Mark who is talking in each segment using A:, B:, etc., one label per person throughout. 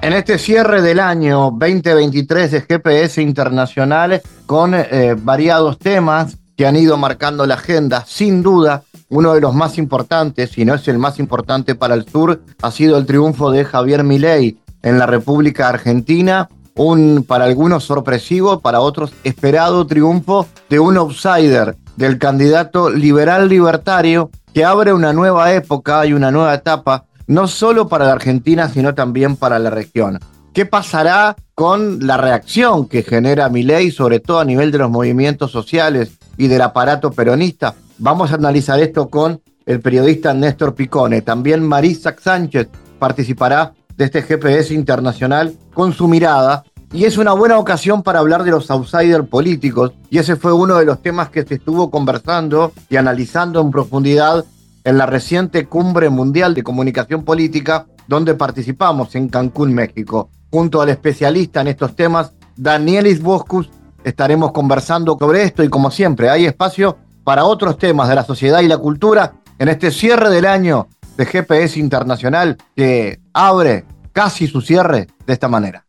A: En este cierre del año 2023 de GPS Internacional, con eh, variados temas que han ido marcando la agenda, sin duda, uno de los más importantes, si no es el más importante para el sur, ha sido el triunfo de Javier Milei en la República Argentina, un para algunos sorpresivo, para otros esperado triunfo de un outsider, del candidato liberal libertario, que abre una nueva época y una nueva etapa no solo para la Argentina, sino también para la región. ¿Qué pasará con la reacción que genera mi ley, sobre todo a nivel de los movimientos sociales y del aparato peronista? Vamos a analizar esto con el periodista Néstor Picone. También Marisa Sánchez participará de este GPS internacional con su mirada. Y es una buena ocasión para hablar de los outsiders políticos. Y ese fue uno de los temas que se estuvo conversando y analizando en profundidad en la reciente Cumbre Mundial de Comunicación Política, donde participamos en Cancún, México. Junto al especialista en estos temas, Danielis Boscus, estaremos conversando sobre esto y como siempre, hay espacio para otros temas de la sociedad y la cultura en este cierre del año de GPS Internacional que abre casi su cierre de esta manera.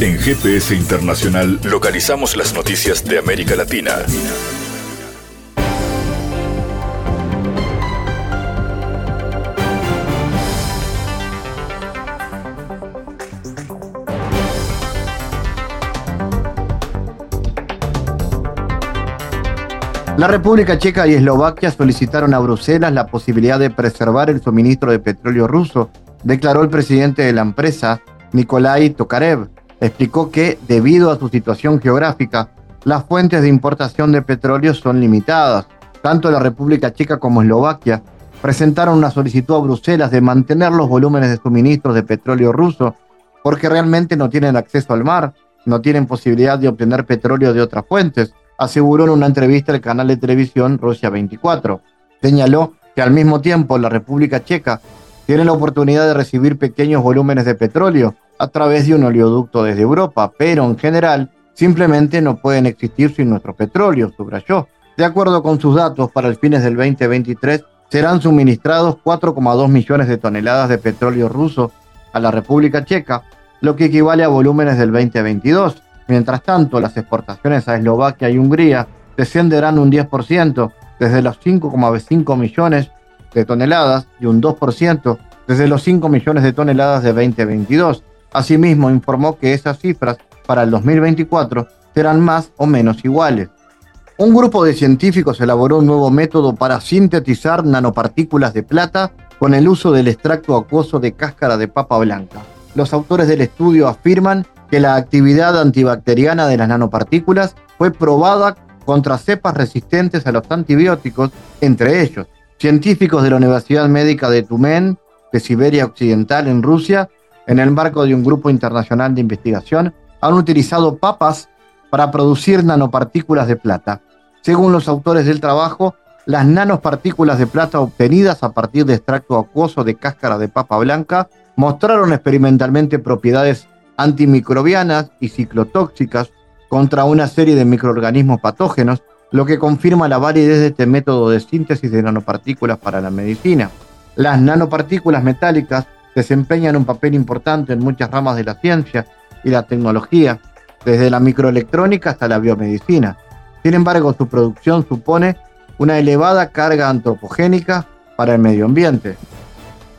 B: En GPS Internacional localizamos las noticias de América Latina.
A: La República Checa y Eslovaquia solicitaron a Bruselas la posibilidad de preservar el suministro de petróleo ruso, declaró el presidente de la empresa, Nikolai Tokarev. Explicó que, debido a su situación geográfica, las fuentes de importación de petróleo son limitadas. Tanto la República Checa como Eslovaquia presentaron una solicitud a Bruselas de mantener los volúmenes de suministros de petróleo ruso porque realmente no tienen acceso al mar, no tienen posibilidad de obtener petróleo de otras fuentes aseguró en una entrevista al canal de televisión Rusia 24. Señaló que al mismo tiempo la República Checa tiene la oportunidad de recibir pequeños volúmenes de petróleo a través de un oleoducto desde Europa, pero en general simplemente no pueden existir sin nuestro petróleo, subrayó. De acuerdo con sus datos, para el fines del 2023 serán suministrados 4,2 millones de toneladas de petróleo ruso a la República Checa, lo que equivale a volúmenes del 2022. Mientras tanto, las exportaciones a Eslovaquia y Hungría descenderán un 10% desde los 5,5 millones de toneladas y un 2% desde los 5 millones de toneladas de 2022. Asimismo, informó que esas cifras para el 2024 serán más o menos iguales. Un grupo de científicos elaboró un nuevo método para sintetizar nanopartículas de plata con el uso del extracto acuoso de cáscara de papa blanca. Los autores del estudio afirman que la actividad antibacteriana de las nanopartículas fue probada contra cepas resistentes a los antibióticos, entre ellos científicos de la Universidad Médica de Tumen, de Siberia Occidental en Rusia, en el marco de un grupo internacional de investigación, han utilizado papas para producir nanopartículas de plata. Según los autores del trabajo, las nanopartículas de plata obtenidas a partir de extracto acuoso de cáscara de papa blanca mostraron experimentalmente propiedades antimicrobianas y ciclotóxicas contra una serie de microorganismos patógenos, lo que confirma la validez de este método de síntesis de nanopartículas para la medicina. Las nanopartículas metálicas desempeñan un papel importante en muchas ramas de la ciencia y la tecnología, desde la microelectrónica hasta la biomedicina. Sin embargo, su producción supone una elevada carga antropogénica para el medio ambiente.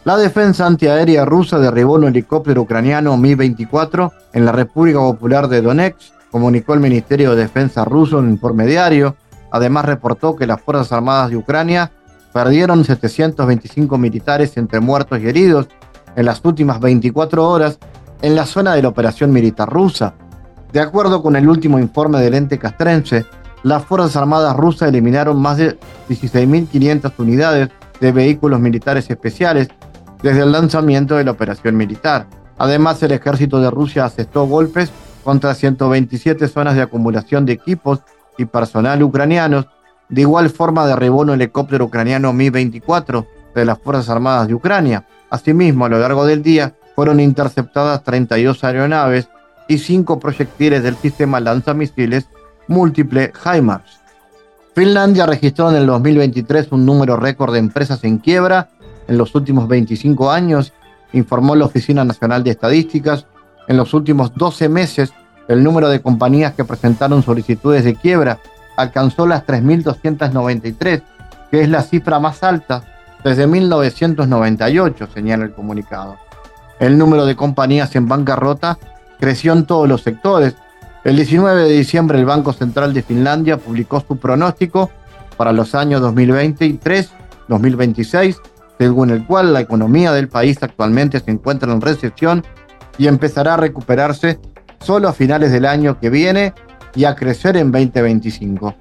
A: La defensa antiaérea rusa derribó un helicóptero ucraniano Mi-24 en la República Popular de Donetsk, comunicó el Ministerio de Defensa ruso en un informe diario. Además reportó que las Fuerzas Armadas de Ucrania perdieron 725 militares entre muertos y heridos en las últimas 24 horas en la zona de la operación militar rusa. De acuerdo con el último informe del ente castrense, las Fuerzas Armadas rusas eliminaron más de 16.500 unidades de vehículos militares especiales desde el lanzamiento de la operación militar. Además, el ejército de Rusia asestó golpes contra 127 zonas de acumulación de equipos y personal ucranianos. De igual forma derribó un helicóptero ucraniano Mi-24 de las Fuerzas Armadas de Ucrania. Asimismo, a lo largo del día fueron interceptadas 32 aeronaves y 5 proyectiles del sistema lanzamisiles múltiple HIMARS. Finlandia registró en el 2023 un número récord de empresas en quiebra en los últimos 25 años, informó la Oficina Nacional de Estadísticas. En los últimos 12 meses, el número de compañías que presentaron solicitudes de quiebra alcanzó las 3.293, que es la cifra más alta desde 1998, señala el comunicado. El número de compañías en bancarrota creció en todos los sectores. El 19 de diciembre el Banco Central de Finlandia publicó su pronóstico para los años 2023-2026, según el cual la economía del país actualmente se encuentra en recesión y empezará a recuperarse solo a finales del año que viene y a crecer en 2025.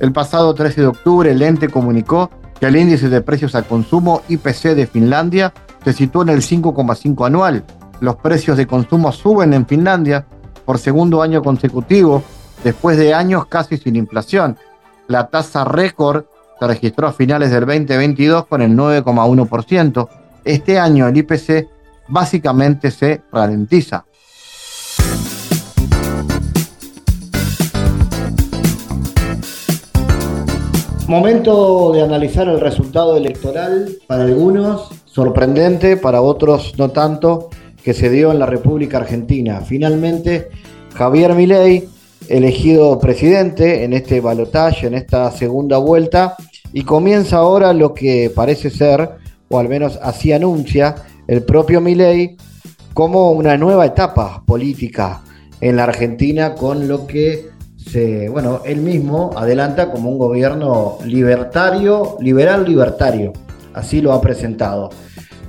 A: El pasado 13 de octubre el ente comunicó que el índice de precios al consumo IPC de Finlandia se situó en el 5,5 anual. Los precios de consumo suben en Finlandia por segundo año consecutivo, después de años casi sin inflación. La tasa récord se registró a finales del 2022 con el 9,1%. Este año el IPC básicamente se ralentiza. Momento de analizar el resultado electoral, para algunos sorprendente, para otros no tanto, que se dio en la República Argentina. Finalmente, Javier Milei, elegido presidente en este balotaje, en esta segunda vuelta, y comienza ahora lo que parece ser, o al menos así anuncia, el propio Milei, como una nueva etapa política en la Argentina con lo que bueno, él mismo adelanta como un gobierno libertario, liberal libertario, así lo ha presentado.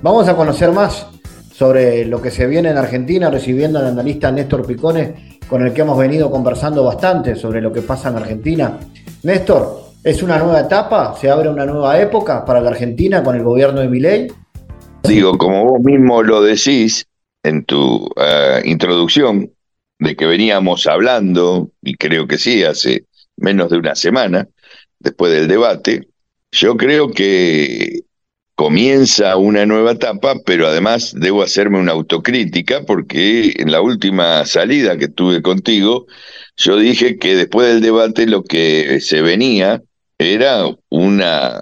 A: Vamos a conocer más sobre lo que se viene en Argentina, recibiendo al analista Néstor Picone, con el que hemos venido conversando bastante sobre lo que pasa en Argentina. Néstor, ¿es una nueva etapa? ¿Se abre una nueva época para la Argentina con el gobierno de Milei?
C: Digo, como vos mismo lo decís en tu eh, introducción, de que veníamos hablando, y creo que sí, hace menos de una semana, después del debate, yo creo que comienza una nueva etapa, pero además debo hacerme una autocrítica porque en la última salida que tuve contigo, yo dije que después del debate lo que se venía era una,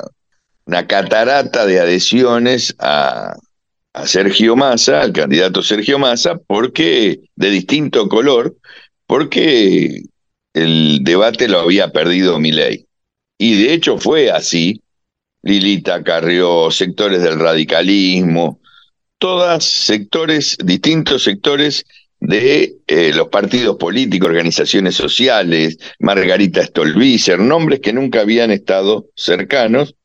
C: una catarata de adhesiones a, Sergio Massa, al candidato Sergio Massa, porque de distinto color, porque el debate lo había perdido Milei. Y de hecho fue así. Lilita Carrió, sectores del radicalismo, todas sectores, distintos sectores de eh, los partidos políticos, organizaciones sociales, Margarita Stolbizer, nombres que nunca habían estado cercanos,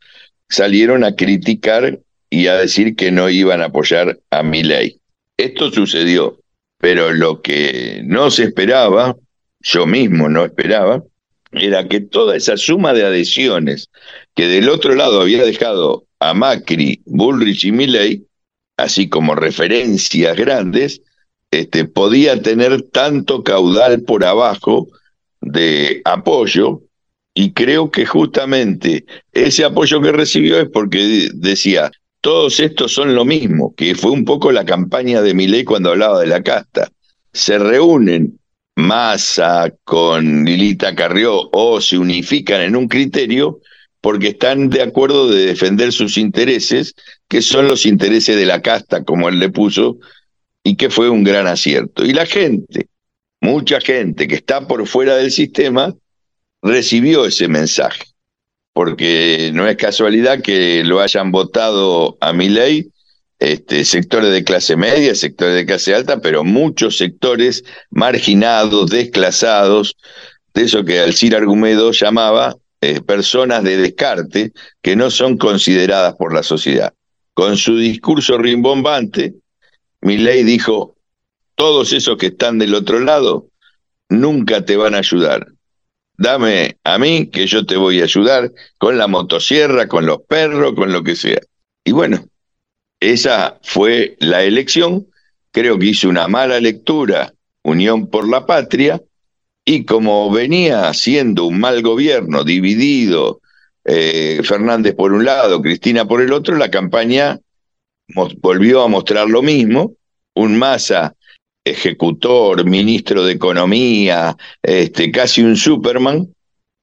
C: salieron a criticar y a decir que no iban a apoyar a mi ley. Esto sucedió, pero lo que no se esperaba, yo mismo no esperaba, era que toda esa suma de adhesiones que del otro lado había dejado a Macri, Bullrich y Milley, así como referencias grandes, este, podía tener tanto caudal por abajo de apoyo y creo que justamente ese apoyo que recibió es porque decía, todos estos son lo mismo, que fue un poco la campaña de Milei cuando hablaba de la casta. Se reúnen Massa con Lilita Carrió o se unifican en un criterio porque están de acuerdo de defender sus intereses, que son los intereses de la casta, como él le puso, y que fue un gran acierto. Y la gente, mucha gente que está por fuera del sistema, recibió ese mensaje porque no es casualidad que lo hayan votado a mi ley este, sectores de clase media, sectores de clase alta, pero muchos sectores marginados, desclasados, de eso que Alcir Argumedo llamaba eh, personas de descarte que no son consideradas por la sociedad. Con su discurso rimbombante, ley dijo, todos esos que están del otro lado nunca te van a ayudar dame a mí que yo te voy a ayudar con la motosierra, con los perros, con lo que sea. Y bueno, esa fue la elección. Creo que hizo una mala lectura, Unión por la Patria, y como venía siendo un mal gobierno dividido, eh, Fernández por un lado, Cristina por el otro, la campaña volvió a mostrar lo mismo, un masa ejecutor, ministro de Economía, este, casi un Superman,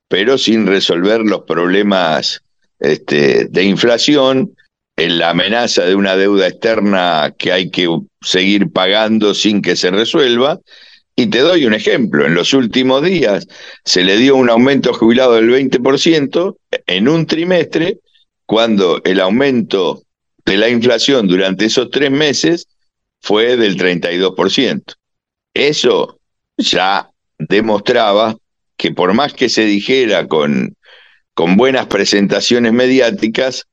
C: pero sin resolver los problemas este, de inflación, en la amenaza de una deuda externa que hay que seguir pagando sin que se resuelva. Y te doy un ejemplo, en los últimos días se le dio un aumento jubilado del 20% en un trimestre, cuando el aumento de la inflación durante esos tres meses fue del 32%. Eso ya demostraba que por más que se dijera con, con buenas presentaciones mediáticas,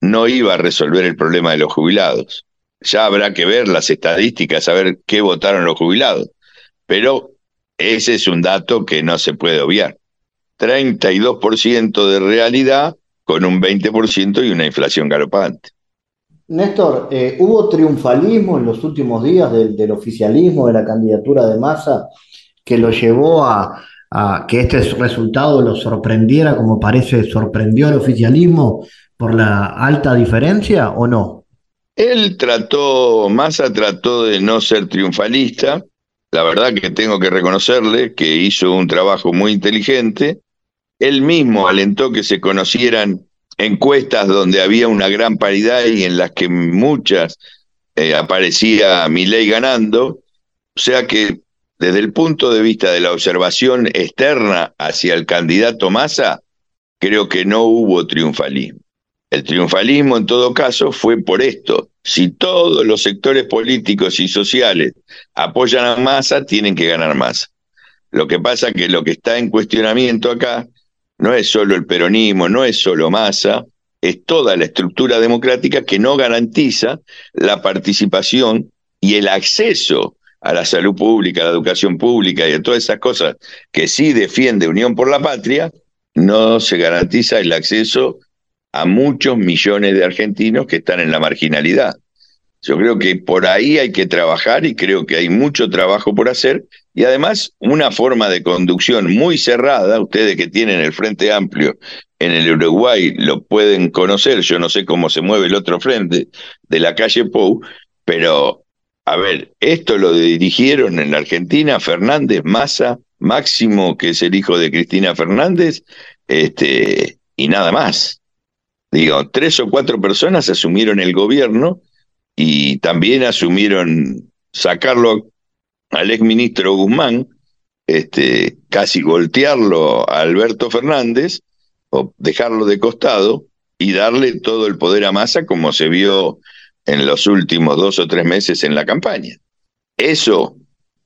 C: no iba a resolver el problema de los jubilados. Ya habrá que ver las estadísticas, saber qué votaron los jubilados. Pero ese es un dato que no se puede obviar. 32% de realidad con un 20% y una inflación galopante.
A: Néstor, eh, ¿hubo triunfalismo en los últimos días del, oficialismo, de la candidatura de Massa, que lo llevó a, que este resultado lo sorprendiera como parece sorprendió al oficialismo por la alta diferencia o no?
C: Él trató, Massa trató de no ser triunfalista. La verdad que tengo que reconocerle que hizo un trabajo muy inteligente. Él mismo alentó que se conocieran encuestas donde había una gran paridad y en las que muchas eh, aparecía Milei ganando. O sea que desde el punto de vista de la observación externa hacia el candidato Massa, creo que no hubo triunfalismo. El triunfalismo en todo caso fue por esto. Si todos los sectores políticos y sociales apoyan a Massa, tienen que ganar más. Lo que pasa es que lo que está en cuestionamiento acá no es solo el peronismo, no es solo Massa, es toda la estructura democrática que no garantiza la participación y el acceso a la salud pública, a la educación pública y a todas esas cosas que sí defiende Unión por la Patria, no se garantiza el acceso a muchos millones de argentinos que están en la marginalidad. Yo creo que por ahí hay que trabajar y creo que hay mucho trabajo por hacer y además una forma de conducción muy cerrada, ustedes que tienen el Frente Amplio en el Uruguay lo pueden conocer, yo no sé cómo se mueve el otro frente de la calle Pou, pero a ver, esto lo dirigieron en la Argentina Fernández, Massa, Máximo, que es el hijo de Cristina Fernández, este, y nada más. Digo, tres o cuatro personas asumieron el gobierno y también asumieron sacarlo al exministro Guzmán, este, casi golpearlo a Alberto Fernández o dejarlo de costado y darle todo el poder a Massa como se vio en los últimos dos o tres meses en la campaña. Eso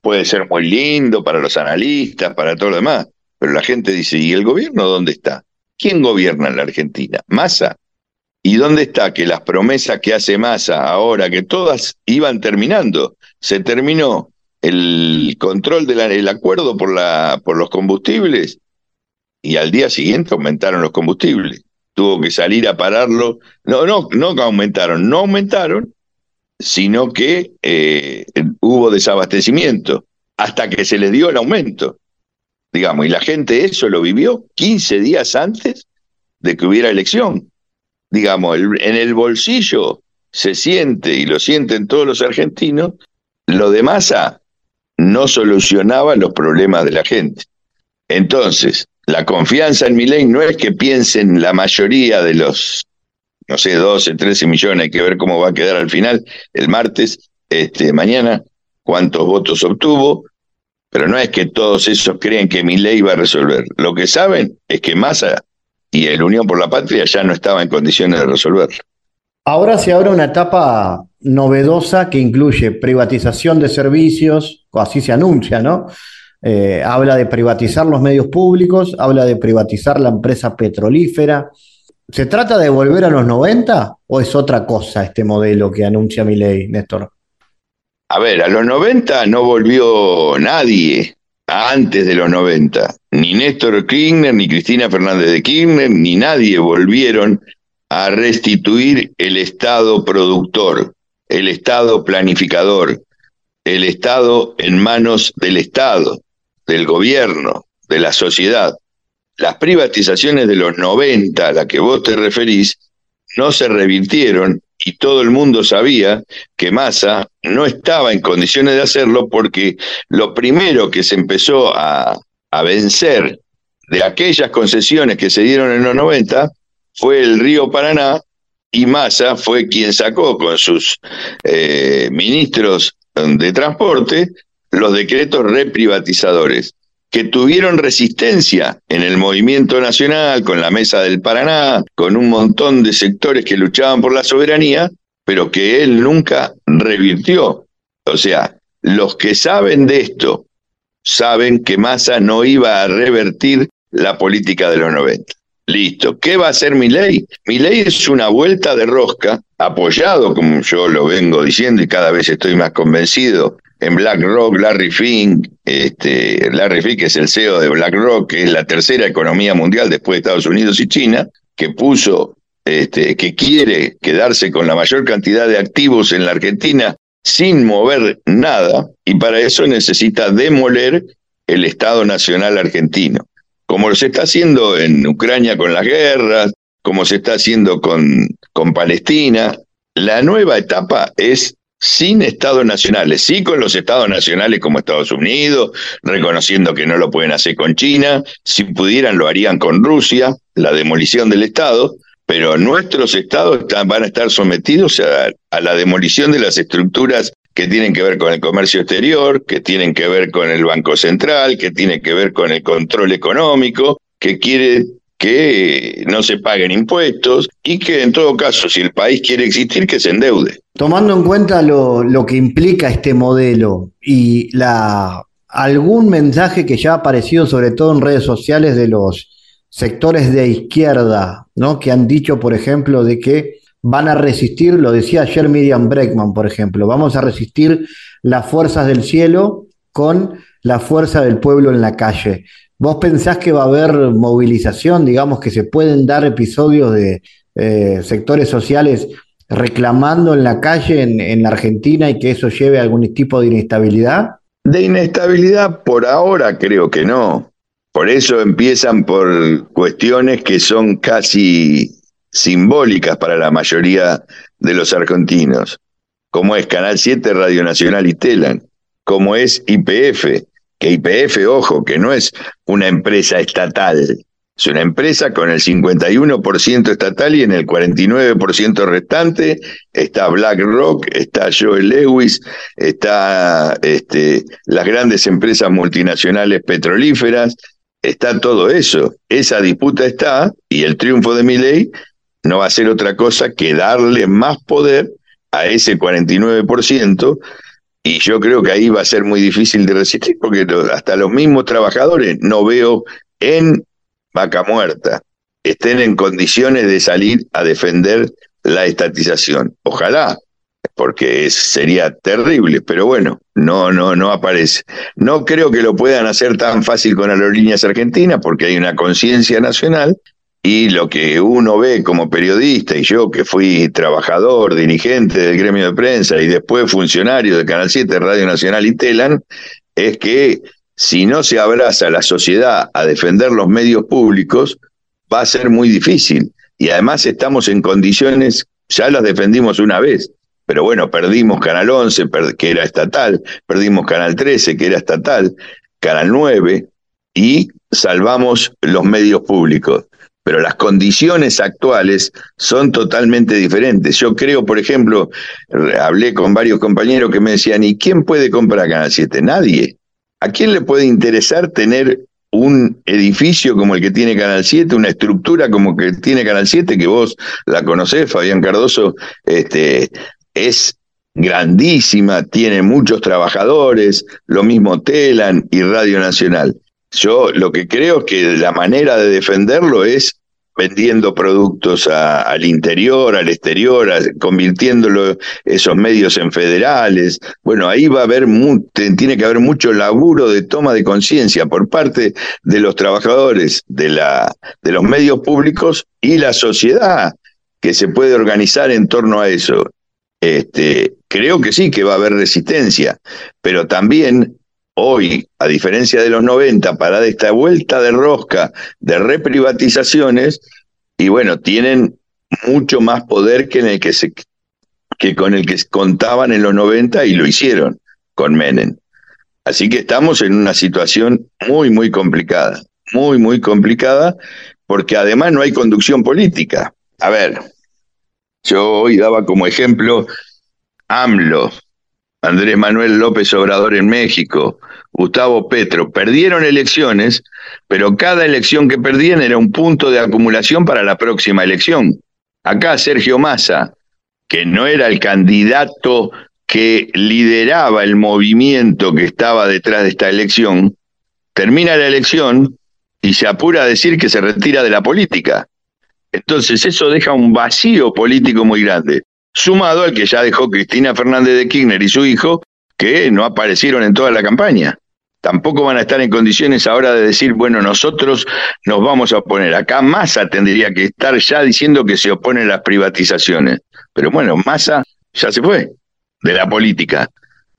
C: puede ser muy lindo para los analistas, para todo lo demás, pero la gente dice, ¿y el gobierno dónde está? ¿Quién gobierna en la Argentina? ¿Massa? ¿Y dónde está que las promesas que hace Massa ahora, que todas iban terminando, se terminó el control del acuerdo por, los combustibles y al día siguiente aumentaron los combustibles? Tuvo que salir a pararlo. No, no, no aumentaron, no aumentaron, sino que eh, hubo desabastecimiento hasta que se le dio el aumento. Digamos, y la gente eso lo vivió 15 días antes de que hubiera elección digamos, en el bolsillo se siente, y lo sienten todos los argentinos, lo de masa no solucionaba los problemas de la gente. Entonces, la confianza en mi ley no es que piensen la mayoría de los, no sé, 12, 13 millones, hay que ver cómo va a quedar al final el martes, este, mañana, cuántos votos obtuvo, pero no es que todos esos creen que mi ley va a resolver. Lo que saben es que Massa y el Unión por la Patria ya no estaba en condiciones de resolverlo.
A: Ahora se abre una etapa novedosa que incluye privatización de servicios, así se anuncia, ¿no? Eh, habla de privatizar los medios públicos, habla de privatizar la empresa petrolífera. ¿Se trata de volver a los 90 o es otra cosa este modelo que anuncia mi ley, Néstor?
C: A ver, a los 90 no volvió nadie antes de los 90. Ni Néstor Kirchner, ni Cristina Fernández de Kirchner, ni nadie volvieron a restituir el Estado productor, el Estado planificador, el Estado en manos del Estado, del gobierno, de la sociedad. Las privatizaciones de los 90 a las que vos te referís no se revirtieron y todo el mundo sabía que Massa no estaba en condiciones de hacerlo porque lo primero que se empezó a, vencer de aquellas concesiones que se dieron en los 90 fue el río Paraná y Massa fue quien sacó con sus eh, ministros de transporte los decretos reprivatizadores que tuvieron resistencia en el movimiento nacional, con la Mesa del Paraná, con un montón de sectores que luchaban por la soberanía, pero que él nunca revirtió. O sea, los que saben de esto saben que Massa no iba a revertir la política de los 90. Listo. ¿Qué va a hacer mi ley? Mi ley es una vuelta de rosca, apoyado, como yo lo vengo diciendo y cada vez estoy más convencido, en BlackRock, Larry Fink, este, Larry Fink es el CEO de BlackRock, que es la tercera economía mundial después de Estados Unidos y China, que puso, este, que quiere quedarse con la mayor cantidad de activos en la Argentina sin mover nada, y para eso necesita demoler el Estado Nacional argentino, como se está haciendo en Ucrania con las guerras, como se está haciendo con, con Palestina. La nueva etapa es sin estados nacionales, sí con los estados nacionales como Estados Unidos, reconociendo que no lo pueden hacer con China, si pudieran lo harían con Rusia, la demolición del Estado, pero nuestros estados van a estar sometidos a, a la demolición de las estructuras que tienen que ver con el comercio exterior, que tienen que ver con el Banco Central, que tienen que ver con el control económico, que quiere que no se paguen impuestos y que en todo caso, si el país quiere existir, que se endeude.
A: Tomando en cuenta lo, lo que implica este modelo y la, algún mensaje que ya ha aparecido sobre todo en redes sociales de los sectores de izquierda, ¿no? que han dicho, por ejemplo, de que van a resistir, lo decía ayer Miriam Breckman, por ejemplo, vamos a resistir las fuerzas del cielo con la fuerza del pueblo en la calle. ¿Vos pensás que va a haber movilización, digamos, que se pueden dar episodios de eh, sectores sociales reclamando en la calle en, en, la Argentina y que eso lleve a algún tipo de inestabilidad?
C: De inestabilidad por ahora creo que no. Por eso empiezan por cuestiones que son casi simbólicas para la mayoría de los argentinos, como es Canal 7, Radio Nacional y Telan, como es IPF, que IPF, ojo, que no es una empresa estatal, es una empresa con el 51% estatal y en el 49% restante. Está BlackRock, está Joe Lewis, está este, las grandes empresas multinacionales petrolíferas, está todo eso. Esa disputa está y el triunfo de mi ley no va a ser otra cosa que darle más poder a ese 49% y yo creo que ahí va a ser muy difícil de resistir porque hasta los mismos trabajadores no veo en vaca muerta estén en condiciones de salir a defender la estatización. Ojalá, porque sería terrible, pero bueno, no, no, no aparece. No creo que lo puedan hacer tan fácil con aerolíneas argentinas porque hay una conciencia nacional y lo que uno ve como periodista, y yo que fui trabajador, dirigente del gremio de prensa y después funcionario de Canal 7, Radio Nacional y Telan, es que si no se abraza la sociedad a defender los medios públicos, va a ser muy difícil. Y además estamos en condiciones, ya las defendimos una vez, pero bueno, perdimos Canal 11, que era estatal, perdimos Canal 13, que era estatal, Canal 9, y salvamos los medios públicos pero las condiciones actuales son totalmente diferentes. Yo creo, por ejemplo, hablé con varios compañeros que me decían, ¿y quién puede comprar Canal 7? Nadie. ¿A quién le puede interesar tener un edificio como el que tiene Canal 7, una estructura como que tiene Canal 7, que vos la conocés, Fabián Cardoso, este, es grandísima, tiene muchos trabajadores, lo mismo Telan y Radio Nacional. Yo lo que creo es que la manera de defenderlo es vendiendo productos al interior, al exterior, convirtiéndolo esos medios en federales. Bueno, ahí va a haber tiene que haber mucho laburo de toma de conciencia por parte de los trabajadores de la de los medios públicos y la sociedad que se puede organizar en torno a eso. este, creo que sí, que va a haber resistencia, pero también hoy, a diferencia de los 90, para esta vuelta de rosca de reprivatizaciones, y bueno, tienen mucho más poder que, que, se, que con el que contaban en los 90 y lo hicieron con Menem. Así que estamos en una situación muy, muy complicada, muy, muy complicada, porque además no hay conducción política. A ver, yo hoy daba como ejemplo AMLO, Andrés Manuel López Obrador en México, Gustavo Petro, perdieron elecciones, pero cada elección que perdían era un punto de acumulación para la próxima elección. Acá Sergio Massa, que no era el candidato que lideraba el movimiento que estaba detrás de esta elección, termina la elección y se apura a decir que se retira de la política. Entonces eso deja un vacío político muy grande, sumado al que ya dejó Cristina Fernández de Kirchner y su hijo, que no aparecieron en toda la campaña. Tampoco van a estar en condiciones ahora de decir, bueno, nosotros nos vamos a oponer. Acá Massa tendría que estar ya diciendo que se opone a las privatizaciones. Pero bueno, Massa ya se fue de la política.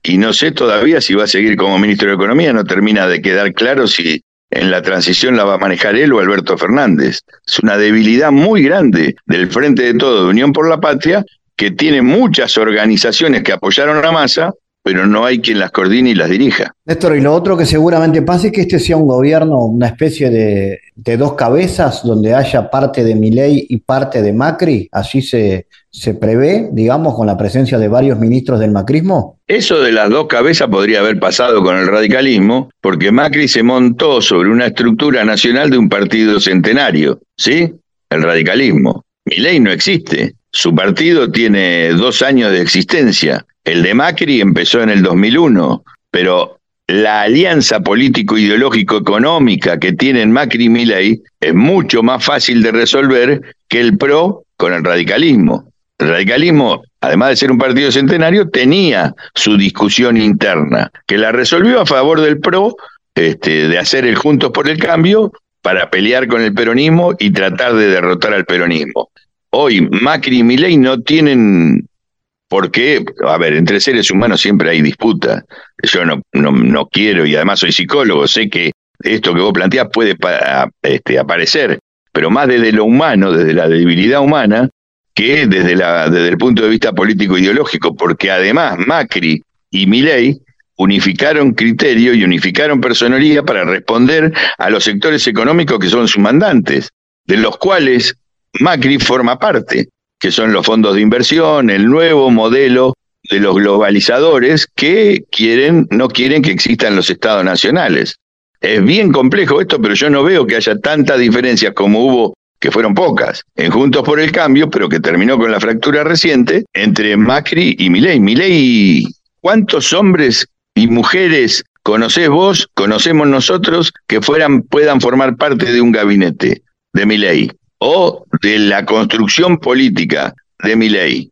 C: Y no sé todavía si va a seguir como ministro de Economía, no termina de quedar claro si en la transición la va a manejar él o Alberto Fernández. Es una debilidad muy grande del Frente de Todo de Unión por la Patria, que tiene muchas organizaciones que apoyaron a Massa, pero no hay quien las coordine y las dirija.
A: Néstor, y lo otro que seguramente pase es que este sea un gobierno, una especie de, de dos cabezas, donde haya parte de Milei y parte de Macri, así se, se prevé, digamos, con la presencia de varios ministros del macrismo?
C: Eso de las dos cabezas podría haber pasado con el radicalismo, porque Macri se montó sobre una estructura nacional de un partido centenario, ¿sí? El radicalismo. Milei no existe. Su partido tiene dos años de existencia. El de Macri empezó en el 2001, pero la alianza político-ideológico-económica que tienen Macri y Milei es mucho más fácil de resolver que el PRO con el radicalismo. El radicalismo, además de ser un partido centenario, tenía su discusión interna, que la resolvió a favor del PRO, este, de hacer el Juntos por el Cambio, para pelear con el peronismo y tratar de derrotar al peronismo. Hoy Macri y Milei no tienen por qué, a ver, entre seres humanos siempre hay disputa. Yo no, no, quiero, y además soy psicólogo, sé que esto que vos planteás puede este, aparecer, pero más desde lo humano, desde la debilidad humana, que desde, la, desde el punto de vista político-ideológico, porque además Macri y Milei unificaron criterio y unificaron personalidad para responder a los sectores económicos que son sus mandantes, de los cuales Macri forma parte, que son los fondos de inversión, el nuevo modelo de los globalizadores que quieren, no quieren que existan los estados nacionales. Es bien complejo esto, pero yo no veo que haya tantas diferencias como hubo, que fueron pocas, en Juntos por el Cambio, pero que terminó con la fractura reciente entre Macri y Milei. Milei, ¿cuántos hombres y mujeres conocés vos, conocemos nosotros, que fueran, puedan formar parte de un gabinete de Milei? O de la construcción política de Milei.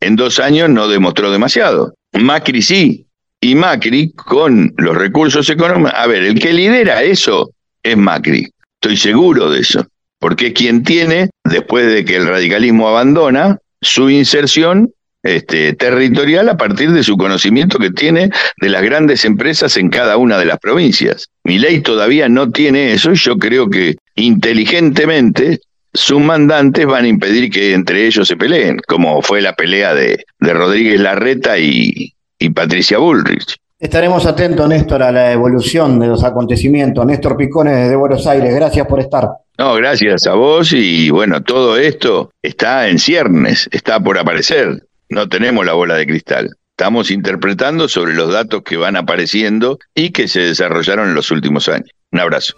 C: En dos años no demostró demasiado. Macri sí. Y Macri, con los recursos económicos, a ver, el que lidera eso es Macri. Estoy seguro de eso. Porque es quien tiene, después de que el radicalismo abandona, su inserción este, territorial a partir de su conocimiento que tiene de las grandes empresas en cada una de las provincias. Mi ley todavía no tiene eso y yo creo que inteligentemente sus mandantes van a impedir que entre ellos se peleen, como fue la pelea de, de Rodríguez Larreta y, y Patricia Bullrich.
A: Estaremos atentos, Néstor, a la evolución de los acontecimientos. Néstor Picones de Buenos Aires, gracias por estar.
C: No, gracias a vos y bueno, todo esto está en ciernes, está por aparecer. No tenemos la bola de cristal. Estamos interpretando sobre los datos que van apareciendo y que se desarrollaron en los últimos años. Un abrazo.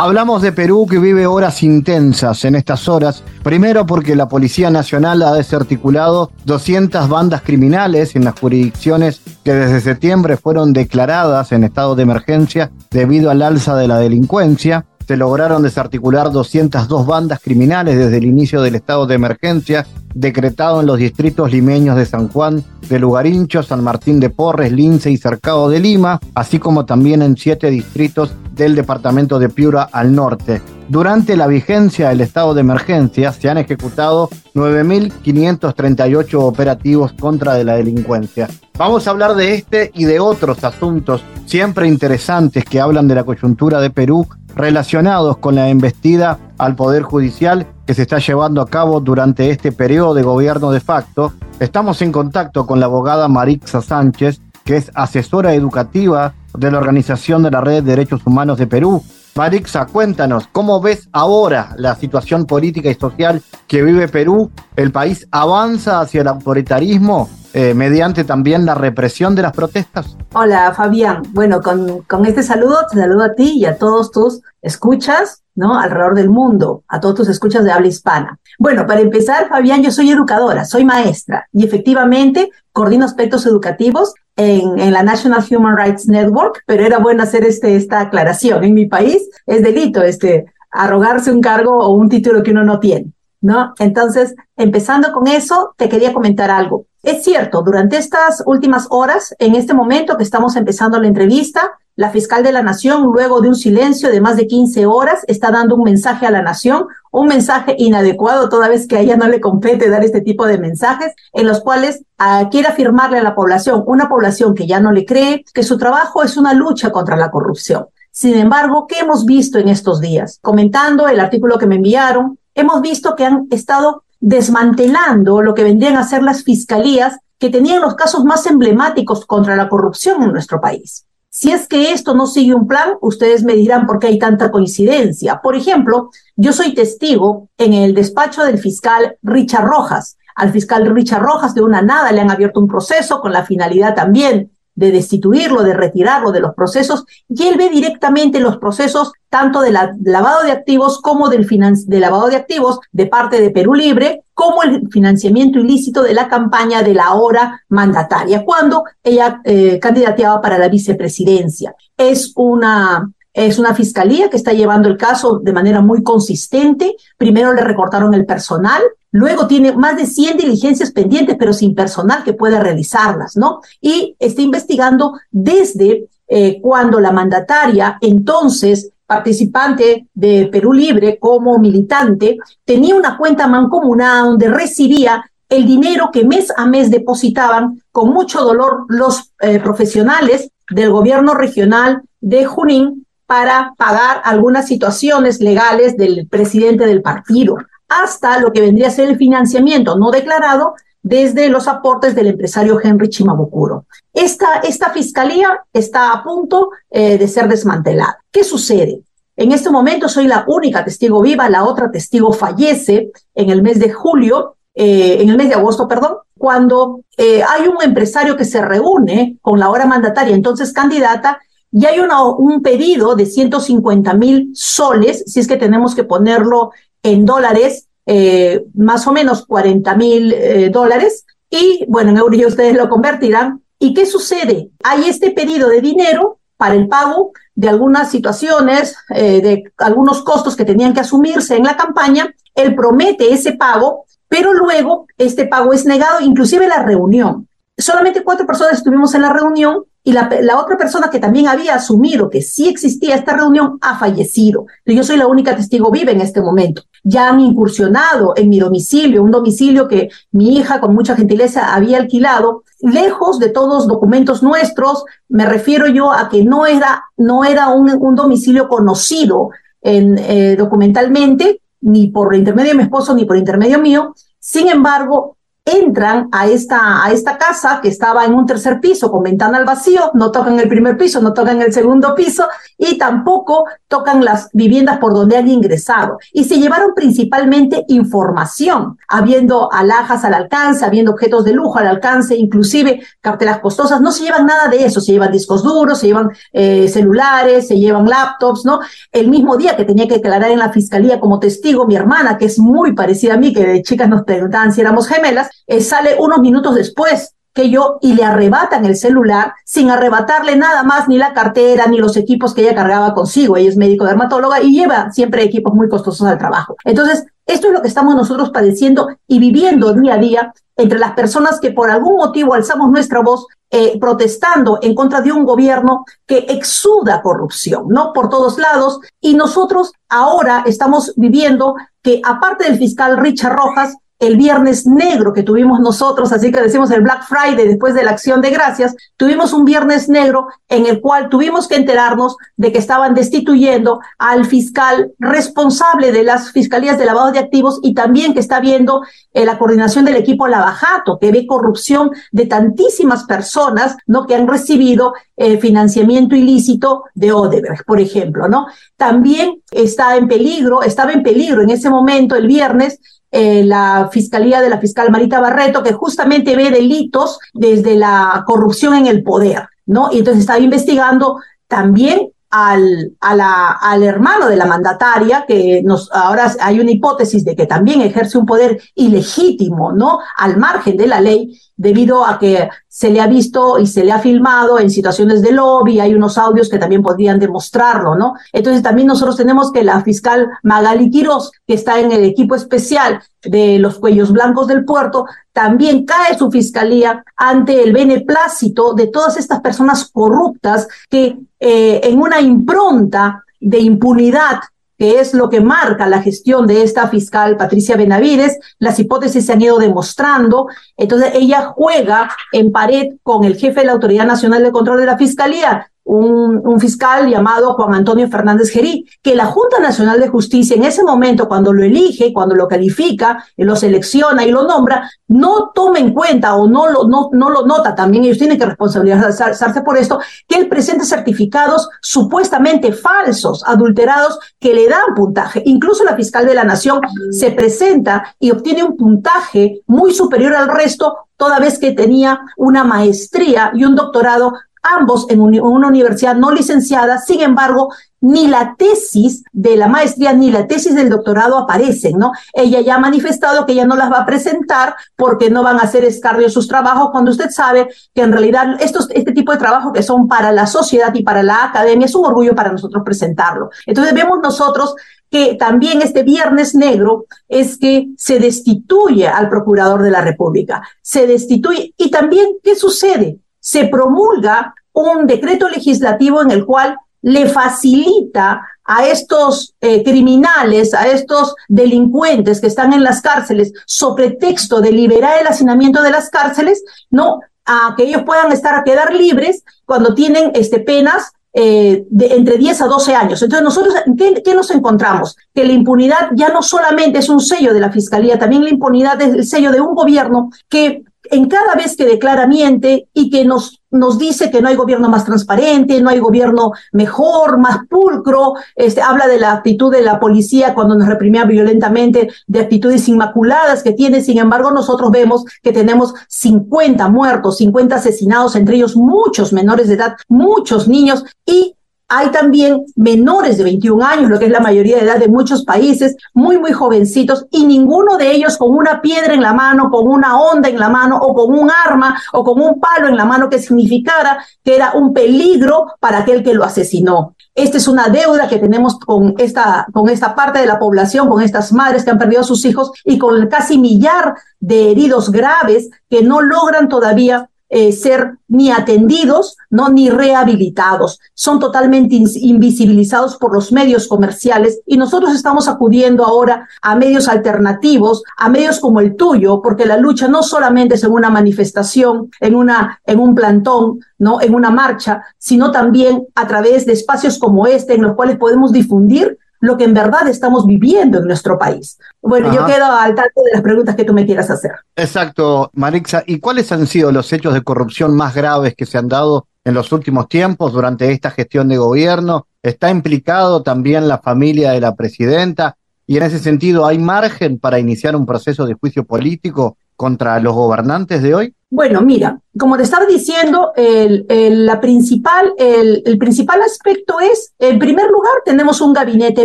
A: Hablamos de Perú que vive horas intensas en estas horas, primero porque la Policía Nacional ha desarticulado 200 bandas criminales en las jurisdicciones que desde septiembre fueron declaradas en estado de emergencia debido al alza de la delincuencia. Se lograron desarticular 202 bandas criminales desde el inicio del estado de emergencia decretado en los distritos limeños de San Juan de Lugarincho, San Martín de Porres, Lince y Cercado de Lima, así como también en siete distritos del departamento de Piura al norte. Durante la vigencia del estado de emergencia se han ejecutado 9.538 operativos contra de la delincuencia. Vamos a hablar de este y de otros asuntos siempre interesantes que hablan de la coyuntura de Perú relacionados con la embestida al Poder Judicial que se está llevando a cabo durante este periodo de gobierno de facto. Estamos en contacto con la abogada Marixa Sánchez, que es asesora educativa de la Organización de la Red de Derechos Humanos de Perú. Marixa, cuéntanos, ¿cómo ves ahora la situación política y social que vive Perú? ¿El país avanza hacia el autoritarismo eh, mediante también la represión de las protestas?
D: Hola Fabián, bueno, con, con, este saludo te saludo a ti y a todos tus escuchas, ¿no? Alrededor del mundo, a todos tus escuchas de habla hispana. Bueno, para empezar, Fabián, yo soy educadora, soy maestra y efectivamente coordino aspectos educativos en, en, la National Human Rights Network, pero era bueno hacer este, esta aclaración. En mi país es delito este, arrogarse un cargo o un título que uno no tiene, ¿no? Entonces, empezando con eso, te quería comentar algo. Es cierto, durante estas últimas horas, en este momento que estamos empezando la entrevista, la fiscal de la Nación, luego de un silencio de más de 15 horas, está dando un mensaje a la Nación, un mensaje inadecuado, toda vez que a ella no le compete dar este tipo de mensajes, en los cuales uh, quiere afirmarle a la población, una población que ya no le cree, que su trabajo es una lucha contra la corrupción. Sin embargo, ¿qué hemos visto en estos días? Comentando el artículo que me enviaron, hemos visto que han estado desmantelando lo que vendrían a ser las fiscalías que tenían los casos más emblemáticos contra la corrupción en nuestro país. Si es que esto no sigue un plan, ustedes me dirán por qué hay tanta coincidencia. Por ejemplo, yo soy testigo en el despacho del fiscal Richard Rojas. Al fiscal Richard Rojas de una nada le han abierto un proceso con la finalidad también de destituirlo, de retirarlo de los procesos, y él ve directamente los procesos tanto del lavado de activos como del, de lavado de activos de parte de Perú Libre, como el financiamiento ilícito de la campaña de la ahora mandataria, cuando ella eh, candidateaba para la vicepresidencia. Es una es una fiscalía que está llevando el caso de manera muy consistente. Primero le recortaron el personal, Luego tiene más de 100 diligencias pendientes, pero sin personal que pueda realizarlas, ¿no? Y está investigando desde eh, cuando la mandataria, entonces participante de Perú Libre como militante, tenía una cuenta mancomunada donde recibía el dinero que mes a mes depositaban con mucho dolor los eh, profesionales del gobierno regional de Junín para pagar algunas situaciones legales del presidente del partido hasta lo que vendría a ser el financiamiento no declarado desde los aportes del empresario Henry Chimabukuro. Esta, esta fiscalía está a punto eh, de ser desmantelada. ¿Qué sucede? En este momento soy la única testigo viva, la otra testigo fallece en el mes de julio, eh, en el mes de agosto, perdón, cuando eh, hay un empresario que se reúne con la ahora mandataria, entonces candidata, y hay un pedido de 150 mil soles, si es que tenemos que ponerlo en dólares, eh, más o menos 40 mil eh, dólares, y bueno, en euros ustedes lo convertirán. ¿Y qué sucede? Hay este pedido de dinero para el pago de algunas situaciones, eh, de algunos costos que tenían que asumirse en la campaña. Él promete ese pago, pero luego este pago es negado, inclusive la reunión. Solamente cuatro personas estuvimos en la reunión y la, otra persona que también había asumido que sí existía esta reunión ha fallecido. Yo soy la única testigo viva en este momento. Ya han incursionado en mi domicilio, un domicilio que mi hija con mucha gentileza había alquilado, lejos de todos documentos nuestros. Me refiero yo a que no era, no era un, domicilio conocido eh, documentalmente, ni por intermedio de mi esposo, ni por intermedio mío. Sin embargo, entran a esta, a esta casa que estaba en un tercer piso con ventana al vacío, no tocan el primer piso, no tocan el segundo piso y tampoco tocan las viviendas por donde han ingresado. Y se llevaron principalmente información, habiendo alhajas al alcance, habiendo objetos de lujo al alcance, inclusive cartelas costosas, no se llevan nada de eso, se llevan discos duros, se llevan eh, celulares, se llevan laptops, ¿no? El mismo día que tenía que declarar en la fiscalía como testigo mi hermana, que es muy parecida a mí, que de chicas nos preguntaban si éramos gemelas, eh, sale unos minutos después que yo y le arrebatan el celular sin arrebatarle nada más, ni la cartera, ni los equipos que ella cargaba consigo. Ella es médico dermatóloga y lleva siempre equipos muy costosos al trabajo. Entonces, esto es lo que estamos nosotros padeciendo y viviendo día a día entre las personas que por algún motivo alzamos nuestra voz eh, protestando en contra de un gobierno que exuda corrupción, ¿no? Por todos lados. Y nosotros ahora estamos viviendo que aparte del fiscal Richard Rojas, el viernes negro que tuvimos nosotros, así que decimos el Black Friday después de la acción de gracias, tuvimos un viernes negro en el cual tuvimos que enterarnos de que estaban destituyendo al fiscal responsable de las fiscalías de lavado de activos y también que está viendo eh, la coordinación del equipo Lavajato, que ve corrupción de tantísimas personas, ¿no? Que han recibido eh, financiamiento ilícito de Odebrecht, por ejemplo, ¿no? También está en peligro, estaba en peligro en ese momento, el viernes, eh, la Fiscalía de la fiscal Marita Barreto, que justamente ve delitos desde la corrupción en el poder, ¿no? Y entonces está investigando también al, a la, al hermano de la mandataria, que nos, ahora hay una hipótesis de que también ejerce un poder ilegítimo, ¿no? Al margen de la ley, debido a que se le ha visto y se le ha filmado en situaciones de lobby, hay unos audios que también podrían demostrarlo, ¿no? Entonces también nosotros tenemos que la fiscal Magali Quiroz, que está en el equipo especial de los cuellos blancos del puerto, también cae su fiscalía ante el beneplácito de todas estas personas corruptas que eh, en una impronta de impunidad que es lo que marca la gestión de esta fiscal Patricia Benavides. Las hipótesis se han ido demostrando. Entonces, ella juega en pared con el jefe de la Autoridad Nacional de Control de la Fiscalía, un, fiscal llamado Juan Antonio Fernández Gerí, que la Junta Nacional de Justicia en ese momento, cuando lo elige, cuando lo califica, lo selecciona y lo nombra, no toma en cuenta o no lo, no, no lo nota, también ellos tienen que responsabilizarse por esto, que él presenta certificados supuestamente falsos, adulterados, que le dan puntaje. Incluso la fiscal de la Nación se presenta y obtiene un puntaje muy superior al resto toda vez que tenía una maestría y un doctorado ambos en una universidad no licenciada, sin embargo, ni la tesis de la maestría ni la tesis del doctorado aparecen, ¿no? Ella ya ha manifestado que ella no las va a presentar porque no van a hacer escarnio sus trabajos, cuando usted sabe que en realidad este tipo de trabajos que son para la sociedad y para la academia es un orgullo para nosotros presentarlo. Entonces vemos nosotros que también este viernes negro es que se destituye al procurador de la República, se destituye y también, ¿qué sucede? Se promulga un decreto legislativo en el cual le facilita a estos eh, criminales, a estos delincuentes que están en las cárceles, sobre texto de liberar el hacinamiento de las cárceles, no a que ellos puedan estar a quedar libres cuando tienen este, penas eh, de entre 10 a 12 años. Entonces, nosotros, ¿qué, ¿qué, nos encontramos? Que la impunidad ya no solamente es un sello de la Fiscalía, también la impunidad es el sello de un gobierno que en cada vez que declara miente y que nos, nos dice que no hay gobierno más transparente, no hay gobierno mejor, más pulcro, este, habla de la actitud de la policía cuando nos reprimía violentamente, de actitudes inmaculadas que tiene, sin embargo nosotros vemos que tenemos 50 muertos, 50 asesinados, entre ellos muchos menores de edad, muchos niños y hay también menores de 21 años, lo que es la mayoría de edad de muchos países, muy, muy jovencitos, y ninguno de ellos con una piedra en la mano, con una onda en la mano, o con un arma, o con un palo en la mano que significara que era un peligro para aquel que lo asesinó. Esta es una deuda que tenemos con esta, con esta parte de la población, con estas madres que han perdido a sus hijos y con el casi millar de heridos graves que no logran todavía eh, ser ni atendidos, no ni rehabilitados. Son totalmente invisibilizados por los medios comerciales y nosotros estamos acudiendo ahora a medios alternativos, a medios como el tuyo, porque la lucha no solamente es en una manifestación, en una en un plantón, no, en una marcha, sino también a través de espacios como este en los cuales podemos difundir lo que en verdad estamos viviendo en nuestro país. Bueno, yo quedo al tanto de las preguntas que tú me quieras hacer.
A: Exacto, Marixa. ¿Y cuáles han sido los hechos de corrupción más graves que se han dado en los últimos tiempos durante esta gestión de gobierno? ¿Está implicado también la familia de la presidenta? Y en ese sentido, ¿hay margen para iniciar un proceso de juicio político contra los gobernantes de hoy?
D: Bueno, mira, como te estaba diciendo, el, la principal, el, el, principal aspecto es, en primer lugar, tenemos un gabinete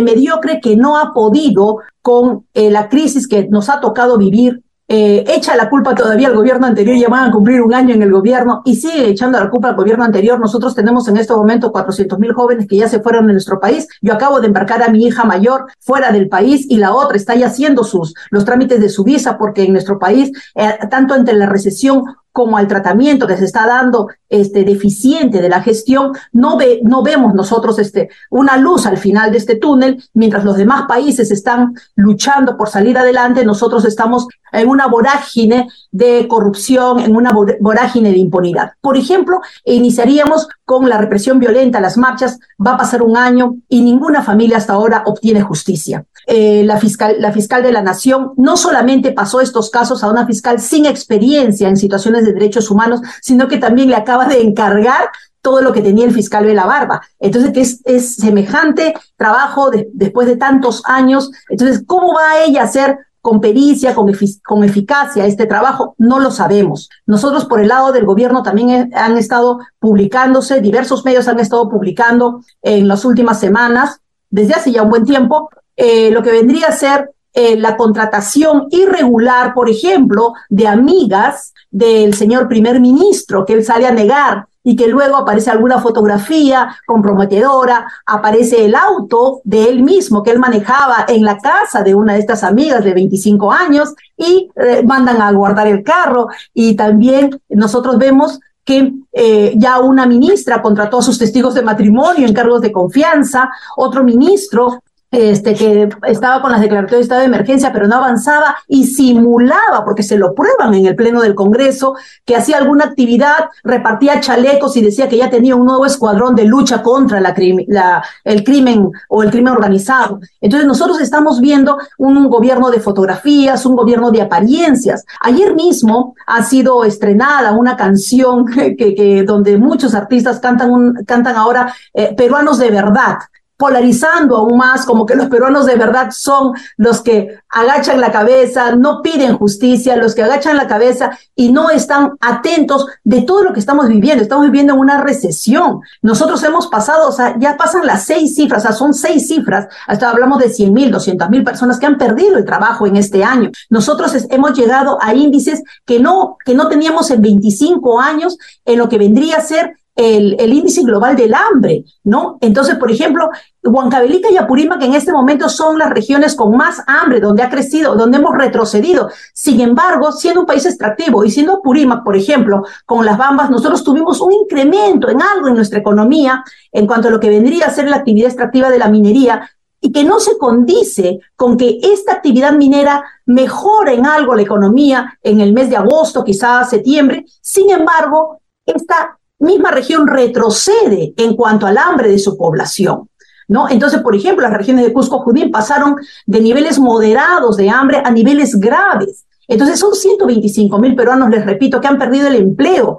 D: mediocre que no ha podido con eh, la crisis que nos ha tocado vivir eh, echa la culpa todavía al gobierno anterior, ya van a cumplir un año en el gobierno y sigue echando la culpa al gobierno anterior. Nosotros tenemos en este momento 400 mil jóvenes que ya se fueron de nuestro país. Yo acabo de embarcar a mi hija mayor fuera del país y la otra está ya haciendo sus, los trámites de su visa porque en nuestro país, eh, tanto entre la recesión como al tratamiento que se está dando este deficiente de la gestión, no ve, no vemos nosotros este una luz al final de este túnel, mientras los demás países están luchando por salir adelante, nosotros estamos en una vorágine de corrupción, en una vorágine de impunidad. Por ejemplo, iniciaríamos con la represión violenta, las marchas, va a pasar un año y ninguna familia hasta ahora obtiene justicia. Eh, la, fiscal, la fiscal de la Nación no solamente pasó estos casos a una fiscal sin experiencia en situaciones de derechos humanos, sino que también le acaba de encargar todo lo que tenía el fiscal de la barba. Entonces, que es, es semejante trabajo después de tantos años. Entonces, ¿cómo va ella a hacer con pericia, con, eficacia este trabajo? No lo sabemos. Nosotros por el lado del gobierno también han estado publicándose, diversos medios han estado publicando en las últimas semanas, desde hace ya un buen tiempo, eh, lo que vendría a ser eh, la contratación irregular, por ejemplo, de amigas del señor primer ministro, que él sale a negar y que luego aparece alguna fotografía comprometedora, aparece el auto de él mismo que él manejaba en la casa de una de estas amigas de 25 años y eh, mandan a guardar el carro. Y también nosotros vemos que eh, ya una ministra contrató a sus testigos de matrimonio en cargos de confianza, otro ministro este, que estaba con las declaratorias de estado de emergencia, pero no avanzaba y simulaba, porque se lo prueban en el Pleno del Congreso, que hacía alguna actividad, repartía chalecos y decía que ya tenía un nuevo escuadrón de lucha contra la, la, el crimen o el crimen organizado. Entonces nosotros estamos viendo un gobierno de fotografías, un gobierno de apariencias. Ayer mismo ha sido estrenada una canción que, que donde muchos artistas cantan, un, cantan ahora eh, peruanos de verdad polarizando aún más, como que los peruanos de verdad son los que agachan la cabeza, no piden justicia, los que agachan la cabeza y no están atentos de todo lo que estamos viviendo. Estamos viviendo en una recesión. Nosotros hemos pasado, o sea, ya pasan las seis cifras, o sea, son seis cifras, hasta hablamos de 100 mil, 200 mil personas que han perdido el trabajo en este año. Nosotros hemos llegado a índices que no, que no teníamos en 25 años en lo que vendría a ser el, índice global del hambre, ¿no? Entonces, por ejemplo, Huancavelica y Apurímac en este momento son las regiones con más hambre, donde ha crecido, donde hemos retrocedido. Sin embargo, siendo un país extractivo y siendo Apurímac, por ejemplo, con las bambas, nosotros tuvimos un incremento en algo en nuestra economía en cuanto a lo que vendría a ser la actividad extractiva de la minería, y que no se condice con que esta actividad minera mejore en algo la economía en el mes de agosto, quizás septiembre. Sin embargo, esta misma región retrocede en cuanto al hambre de su población. ¿No? Entonces, por ejemplo, las regiones de Cusco Judín pasaron de niveles moderados de hambre a niveles graves. Entonces, son 125 mil peruanos, les repito, que han perdido el empleo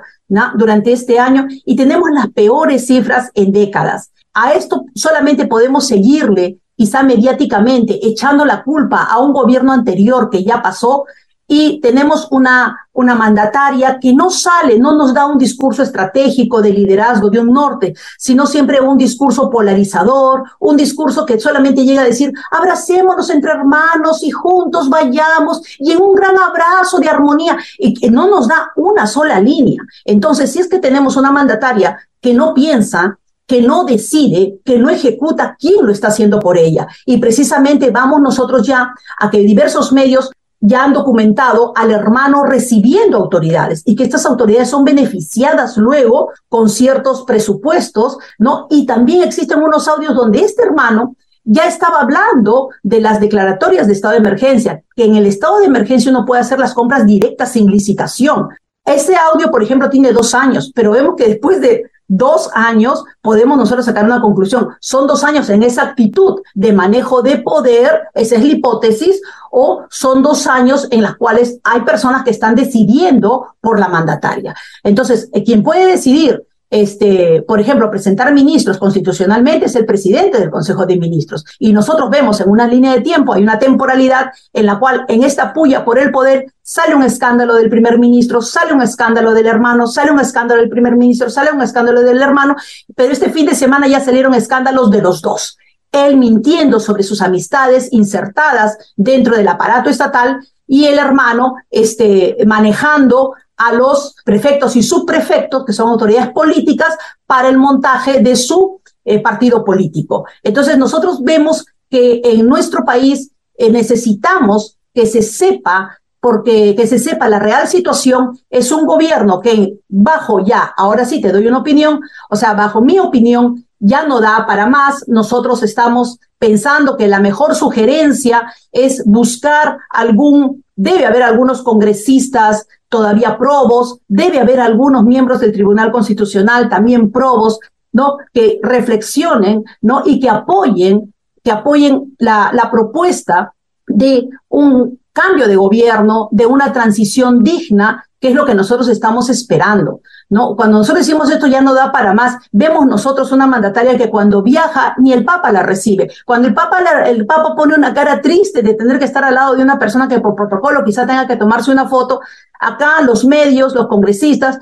D: durante este año y tenemos las peores cifras en décadas. A esto solamente podemos seguirle, quizá mediáticamente, echando la culpa a un gobierno anterior que ya pasó, y tenemos una, una mandataria que no sale, no nos da un discurso estratégico de liderazgo de un norte, sino siempre un discurso polarizador, un discurso que solamente llega a decir, abracémonos entre hermanos y juntos vayamos y en un gran abrazo de armonía, y que no nos da una sola línea. Entonces, si es que tenemos una mandataria que no piensa, que no decide, que no ejecuta, ¿quién lo está haciendo por ella? Y precisamente vamos nosotros ya a que diversos medios ya han documentado al hermano recibiendo autoridades y que estas autoridades son beneficiadas luego con ciertos presupuestos, ¿no? Y también existen unos audios donde este hermano ya estaba hablando de las declaratorias de estado de emergencia, que en el estado de emergencia uno puede hacer las compras directas sin licitación. Ese audio, por ejemplo, tiene dos años, pero vemos que después de dos años podemos nosotros sacar una conclusión. Son dos años en esa actitud de manejo de poder, esa es la hipótesis, o son dos años en las cuales hay personas que están decidiendo por la mandataria. Entonces, eh, quien puede decidir este, por ejemplo, presentar ministros constitucionalmente es el presidente del Consejo de Ministros. Y nosotros vemos en una línea de tiempo, hay una temporalidad en la cual en esta puya por el poder sale un escándalo del primer ministro, sale un escándalo del hermano, sale un escándalo del primer ministro, sale un escándalo del hermano, pero este fin de semana ya salieron escándalos de los dos. Él mintiendo sobre sus amistades insertadas dentro del aparato estatal y el hermano este, manejando a los prefectos y subprefectos, que son autoridades políticas, para el montaje de su eh, partido político. Entonces, nosotros vemos que en nuestro país eh, necesitamos que se sepa porque que se sepa la real situación, es un gobierno que bajo ya, ahora sí te doy una opinión, o sea, bajo mi opinión, ya no da para más. Nosotros estamos pensando que la mejor sugerencia es buscar algún, debe haber algunos congresistas todavía probos, debe haber algunos miembros del Tribunal Constitucional también probos, ¿no? Que reflexionen, ¿no? Y que apoyen, que apoyen la, la propuesta de un cambio de gobierno, de una transición digna, que es lo que nosotros estamos esperando. ¿no? Cuando nosotros decimos esto ya no da para más, vemos nosotros una mandataria que cuando viaja ni el Papa la recibe. Cuando el Papa, el Papa pone una cara triste de tener que estar al lado de una persona que por protocolo quizá tenga que tomarse una foto, acá los medios, los congresistas,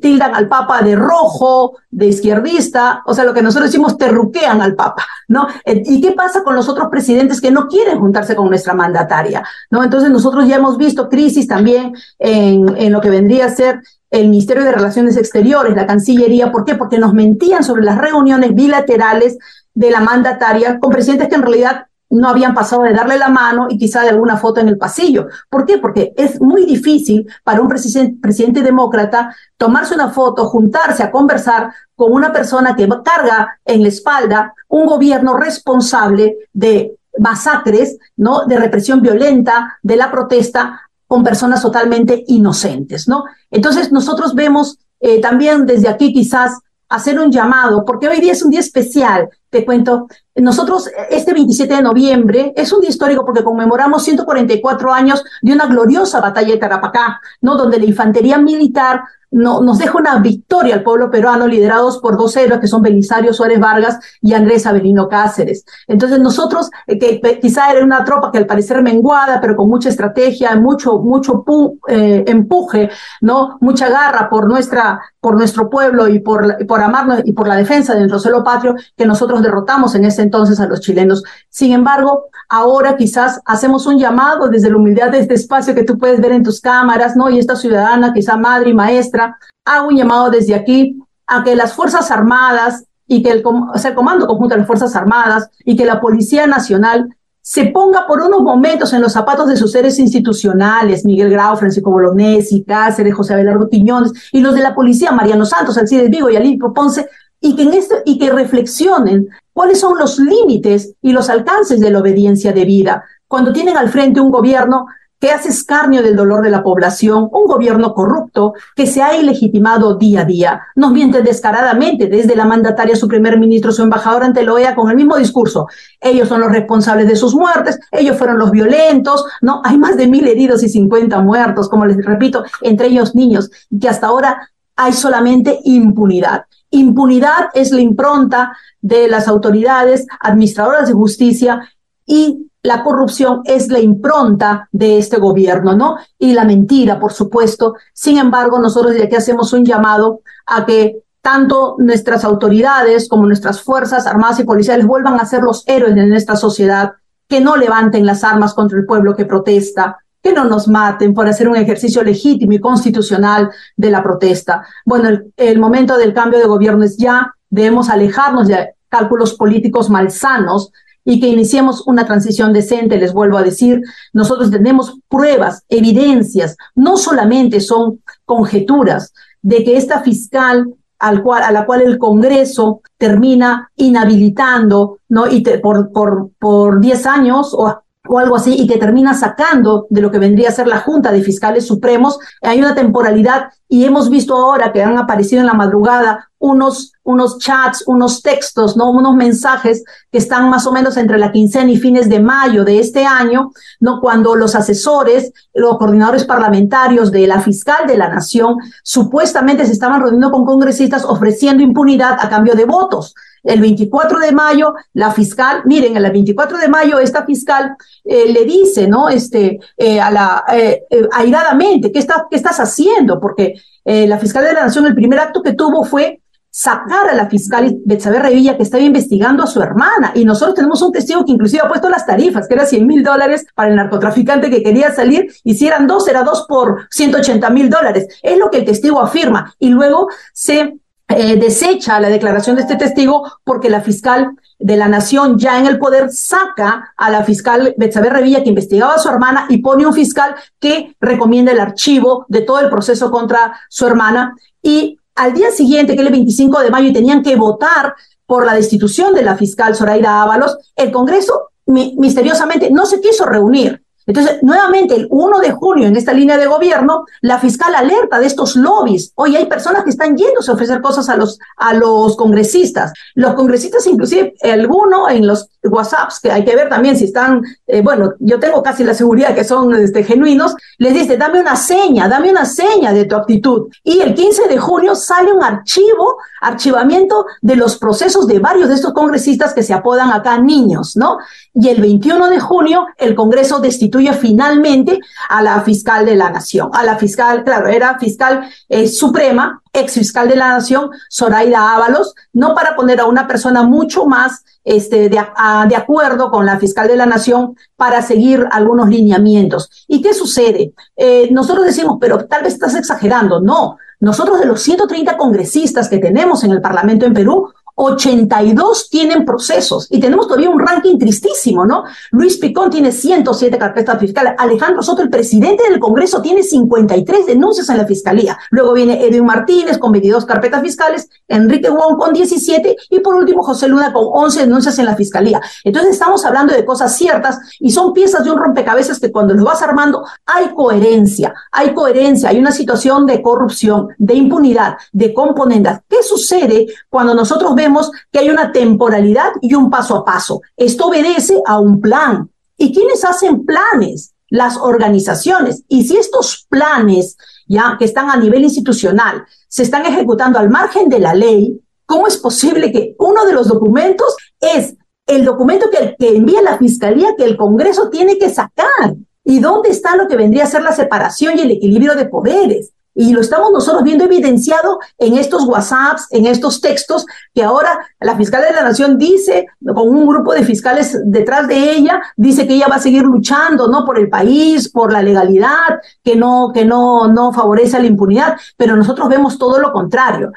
D: tildan al Papa de rojo, de izquierdista, o sea, lo que nosotros decimos terruquean al Papa, ¿no? Eh, ¿Y qué pasa con los otros presidentes que no quieren juntarse con nuestra mandataria, ¿no? Entonces nosotros ya hemos visto crisis también en, en lo que vendría a ser el Ministerio de Relaciones Exteriores, la Cancillería. ¿Por qué? Porque nos mentían sobre las reuniones bilaterales de la mandataria con presidentes que en realidad no habían pasado de darle la mano y quizá de alguna foto en el pasillo. ¿Por qué? Porque es muy difícil para un presidente, demócrata tomarse una foto, juntarse a conversar con una persona que carga en la espalda un gobierno responsable de masacres, ¿no? de represión violenta, de la protesta con personas totalmente inocentes, ¿no? Entonces nosotros vemos eh, también desde aquí quizás hacer un llamado, porque hoy día es un día especial, te cuento, nosotros este 27 de noviembre es un día histórico porque conmemoramos 144 años de una gloriosa batalla de Tarapacá, ¿no? Donde la infantería militar no, nos deja una victoria al pueblo peruano liderados por dos héroes que son Belisario Suárez Vargas y Andrés Avelino Cáceres. Entonces nosotros, eh, que quizá era una tropa que al parecer menguada, pero con mucha estrategia, mucho, mucho eh, empuje, ¿no? Mucha garra por nuestra, por nuestro pueblo y por, por amarnos y por la defensa de nuestro suelo patrio, que nosotros derrotamos en ese entonces a los chilenos. Sin embargo, ahora quizás hacemos un llamado desde la humildad de este espacio que tú puedes ver en tus cámaras, ¿no? Y esta ciudadana, quizá madre y maestra, hago un llamado desde aquí a que las Fuerzas Armadas y que el, o Comando Conjunto de las Fuerzas Armadas y que la Policía Nacional se ponga por unos momentos en los zapatos de sus seres institucionales, Miguel Grau, Francisco Bolognesi, Cáceres, José Abelardo Piñones, y los de la policía, Mariano Santos, Alcides Vigo y Alipio Ponce, y que, en y que reflexionen cuáles son los límites y los alcances de la obediencia debida. Cuando tienen al frente un gobierno que hace escarnio del dolor de la población, un gobierno corrupto que se ha ilegitimado día a día. Nos miente descaradamente desde la mandataria, su primer ministro, su embajador ante la OEA con el mismo discurso. Ellos son los responsables de sus muertes, ellos fueron los violentos, ¿no? Hay más de mil heridos y cincuenta muertos, como les repito, entre ellos niños, que hasta ahora hay solamente impunidad. Impunidad es la impronta de las autoridades administradoras de justicia y la corrupción es la impronta de este gobierno, ¿no? Y la mentira, por supuesto. Sin embargo, nosotros de aquí hacemos un llamado a que tanto nuestras autoridades como nuestras fuerzas armadas y policiales vuelvan a ser los héroes de nuestra sociedad, que no levanten las armas contra el pueblo que protesta, que no nos maten por hacer un ejercicio legítimo y constitucional de la protesta. Bueno, el, momento del cambio de gobierno es ya, debemos alejarnos de cálculos políticos malsanos y que iniciemos una transición decente, les vuelvo a decir, nosotros tenemos pruebas, evidencias, no solamente son conjeturas de que esta fiscal al cual, a la cual el Congreso termina inhabilitando, ¿no? Y por, por, por 10 años o o algo así, y que termina sacando de lo que vendría a ser la Junta de Fiscales Supremos. Hay una temporalidad y hemos visto ahora que han aparecido en la madrugada unos, unos chats, unos textos, ¿no? unos mensajes que están más o menos entre la quincena y fines de mayo de este año, ¿no? cuando los asesores, los coordinadores parlamentarios de la fiscal de la nación supuestamente se estaban reuniendo con congresistas ofreciendo impunidad a cambio de votos. El 24 de mayo, la fiscal, miren, el 24 de mayo esta fiscal eh, le dice, ¿no? Este, eh, a la, eh, airadamente, ¿qué, está, ¿qué estás haciendo? Porque la fiscal de la Nación, el primer acto que tuvo fue sacar a la fiscal Betsabe Revilla que estaba investigando a su hermana. Y nosotros tenemos un testigo que inclusive ha puesto las tarifas, que era 100 mil dólares para el narcotraficante que quería salir, y si eran dos, era dos por 180 mil dólares. Es lo que el testigo afirma. Y luego se eh, desecha la declaración de este testigo porque la fiscal de la nación ya en el poder saca a la fiscal Betsabe Revilla que investigaba a su hermana y pone un fiscal que recomienda el archivo de todo el proceso contra su hermana y al día siguiente, que es el 25 de mayo, y tenían que votar por la destitución de la fiscal Zoraida Ábalos, el Congreso misteriosamente no se quiso reunir. Entonces, nuevamente, el 1 de junio, en esta línea de gobierno, la fiscal alerta de estos lobbies. Hoy hay personas que están yéndose a ofrecer cosas a los, a los congresistas. Los congresistas, inclusive, alguno en los WhatsApps, que hay que ver también si están, eh, bueno, yo tengo casi la seguridad que son este, genuinos, les dice, dame una seña, dame una seña de tu actitud. Y el 15 de junio sale un archivo, archivamiento de los procesos de varios de estos congresistas que se apodan acá niños, ¿no? Y el 21 de junio el Congreso destituye finalmente a la fiscal de la Nación, a la fiscal, claro, era fiscal eh, suprema, ex fiscal de la Nación, Zoraida Ábalos, no para poner a una persona mucho más este, de, acuerdo con la fiscal de la Nación para seguir algunos lineamientos. ¿Y qué sucede? Eh, nosotros decimos, pero tal vez estás exagerando. No, nosotros de los 130 congresistas que tenemos en el Parlamento en Perú, 82 tienen procesos y tenemos todavía un ranking tristísimo, ¿no? Luis Picón tiene 107 carpetas fiscales, Alejandro Soto, el presidente del Congreso, tiene 53 denuncias en la fiscalía. Luego viene Edwin Martínez con 22 carpetas fiscales, Enrique Wong con 17 y por último José Luna con 11 denuncias en la fiscalía. Entonces estamos hablando de cosas ciertas y son piezas de un rompecabezas que cuando lo vas armando hay coherencia, hay coherencia, hay una situación de corrupción, de impunidad, de componendas. ¿Qué sucede cuando nosotros vemos que hay una temporalidad y un paso a paso. Esto obedece a un plan. ¿Y quiénes hacen planes? Las organizaciones. Y si estos planes, ya que están a nivel institucional, se están ejecutando al margen de la ley, ¿cómo es posible que uno de los documentos es el documento que, que envía la Fiscalía que el Congreso tiene que sacar? ¿Y dónde está lo que vendría a ser la separación y el equilibrio de poderes? Y lo estamos nosotros viendo evidenciado en estos WhatsApps, en estos textos, que ahora la fiscal de la Nación dice, con un grupo de fiscales detrás de ella, dice que ella va a seguir luchando, ¿no? Por el país, por la legalidad, que no, que no, no favorece la impunidad, pero nosotros vemos todo lo contrario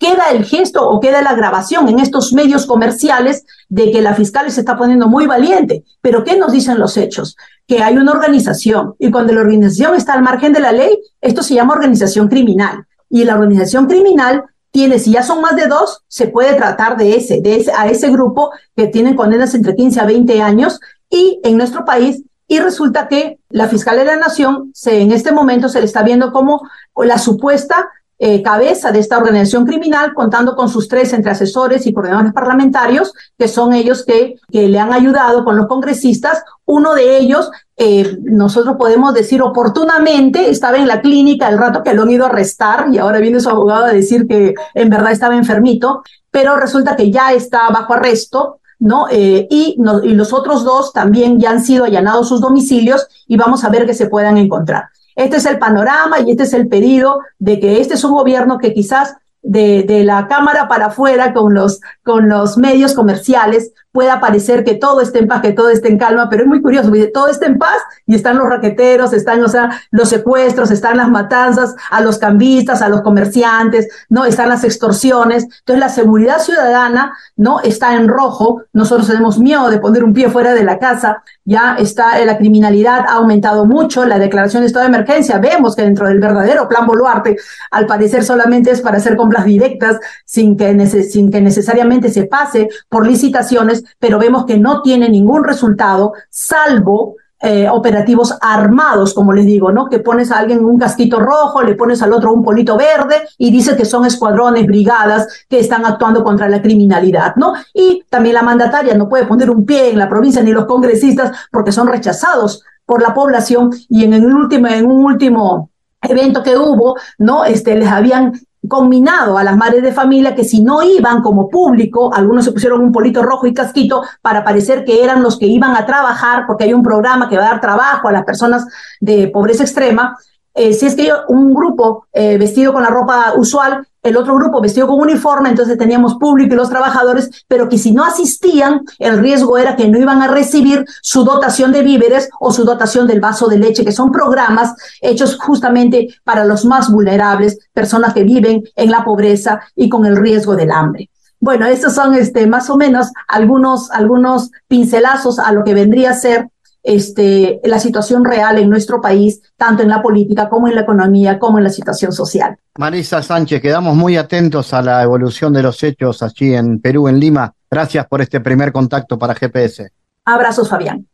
D: queda el gesto o queda la grabación en estos medios comerciales de que la fiscal se está poniendo muy valiente. Pero ¿qué nos dicen los hechos? Que hay una organización y cuando la organización está al margen de la ley, esto se llama organización criminal. Y la organización criminal tiene, si ya son más de dos, se puede tratar de ese, de ese, a ese grupo que tienen condenas entre 15 a 20 años y en nuestro país y resulta que la fiscal de la nación se, en este momento se le está viendo como la supuesta eh, cabeza de esta organización criminal, contando con sus tres entre asesores y coordinadores parlamentarios, que son ellos que, que le han ayudado con los congresistas. Uno de ellos, eh, nosotros podemos decir oportunamente, estaba en la clínica el rato que lo han ido a arrestar y ahora viene su abogado a decir que en verdad estaba enfermito, pero resulta que ya está bajo arresto, ¿no? Eh, y, no, y los otros dos también ya han sido allanados sus domicilios y vamos a ver que se puedan encontrar. Este es el panorama y este es el pedido de que este es un gobierno que quizás de, la cámara para afuera con los, con los medios comerciales pueda parecer que todo esté en paz, que todo esté en calma, pero es muy curioso, porque todo está en paz y están los raqueteros, están, los secuestros, están las matanzas a los cambistas, a los comerciantes, ¿no? Están las extorsiones. Entonces, la seguridad ciudadana, ¿no? Está en rojo. Nosotros tenemos miedo de poner un pie fuera de la casa. Ya está, la criminalidad ha aumentado mucho. La declaración de estado de emergencia, vemos que dentro del verdadero plan Boluarte, al parecer solamente es para hacer compras directas sin que, sin que necesariamente se pase por licitaciones pero vemos que no tiene ningún resultado, salvo eh, operativos armados, como les digo, ¿no? Que pones a alguien un casquito rojo, le pones al otro un polito verde y dice que son escuadrones, brigadas que están actuando contra la criminalidad, ¿no? Y también la mandataria no puede poner un pie en la provincia ni los congresistas porque son rechazados por la población y en el último, en un último evento que hubo, ¿no? Este, les habían combinado a las madres de familia que si no iban como público, algunos se pusieron un polito rojo y casquito para parecer que eran los que iban a trabajar, porque hay un programa que va a dar trabajo a las personas de pobreza extrema. Eh, si es que un grupo eh, vestido con la ropa usual el otro grupo vestido con uniforme, entonces teníamos público y los trabajadores, pero que si no asistían, el riesgo era que no iban a recibir su dotación de víveres o su dotación del vaso de leche, que son programas hechos justamente para los más vulnerables, personas que viven en la pobreza y con el riesgo del hambre. Bueno, estos son este, más o menos algunos, algunos pincelazos a lo que vendría a ser este, la situación real en nuestro país, tanto en la política como en la economía, como en la situación social.
A: Marisa Sánchez, quedamos muy atentos a la evolución de los hechos allí en Perú, en Lima. Gracias por este primer contacto para GPS.
D: Abrazos, Fabián.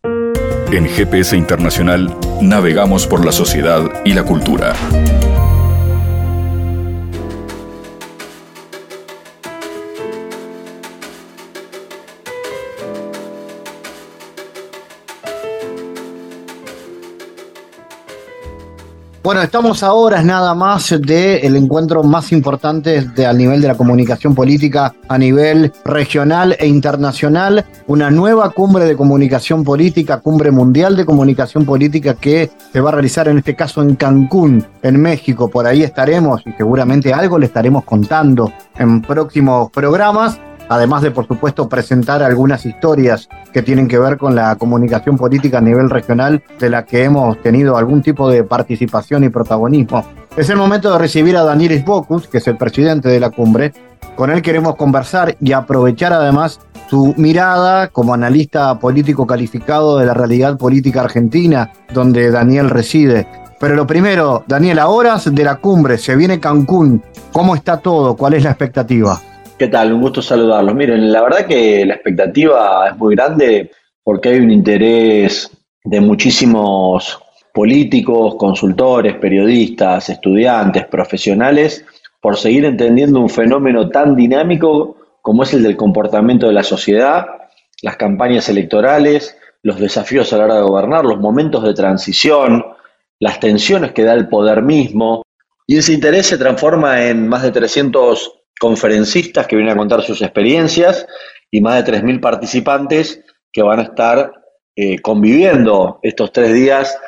B: En GPS Internacional navegamos por la sociedad y la cultura.
A: Bueno, estamos a horas nada más del encuentro más importante de, al nivel de la comunicación política a nivel regional e internacional, una nueva cumbre de comunicación política, cumbre mundial de comunicación política que se va a realizar en este caso en Cancún, en México. Por ahí estaremos y seguramente algo le estaremos contando en próximos programas además de, por supuesto, presentar algunas historias que tienen que ver con la comunicación política a nivel regional de la que hemos tenido algún tipo de participación y protagonismo. Es el momento de recibir a Danielis Bocus, que es el presidente de la cumbre. Con él queremos conversar y aprovechar además su mirada como analista político calificado de la realidad política argentina, donde Daniel reside. Pero lo primero, Daniel, a horas de la cumbre, se viene Cancún. ¿Cómo está todo? ¿Cuál es la expectativa?
E: ¿Qué tal? Un gusto saludarlos. Miren, la verdad que la expectativa es muy grande porque hay un interés de muchísimos políticos, consultores, periodistas, estudiantes, profesionales, por seguir entendiendo un fenómeno tan dinámico como es el del comportamiento de la sociedad, las campañas electorales, los desafíos a la hora de gobernar, los momentos de transición, las tensiones que da el poder mismo. Y ese interés se transforma en más de 300 conferencistas que vienen a contar sus experiencias y más de 3.000 participantes que van a estar eh, conviviendo estos tres días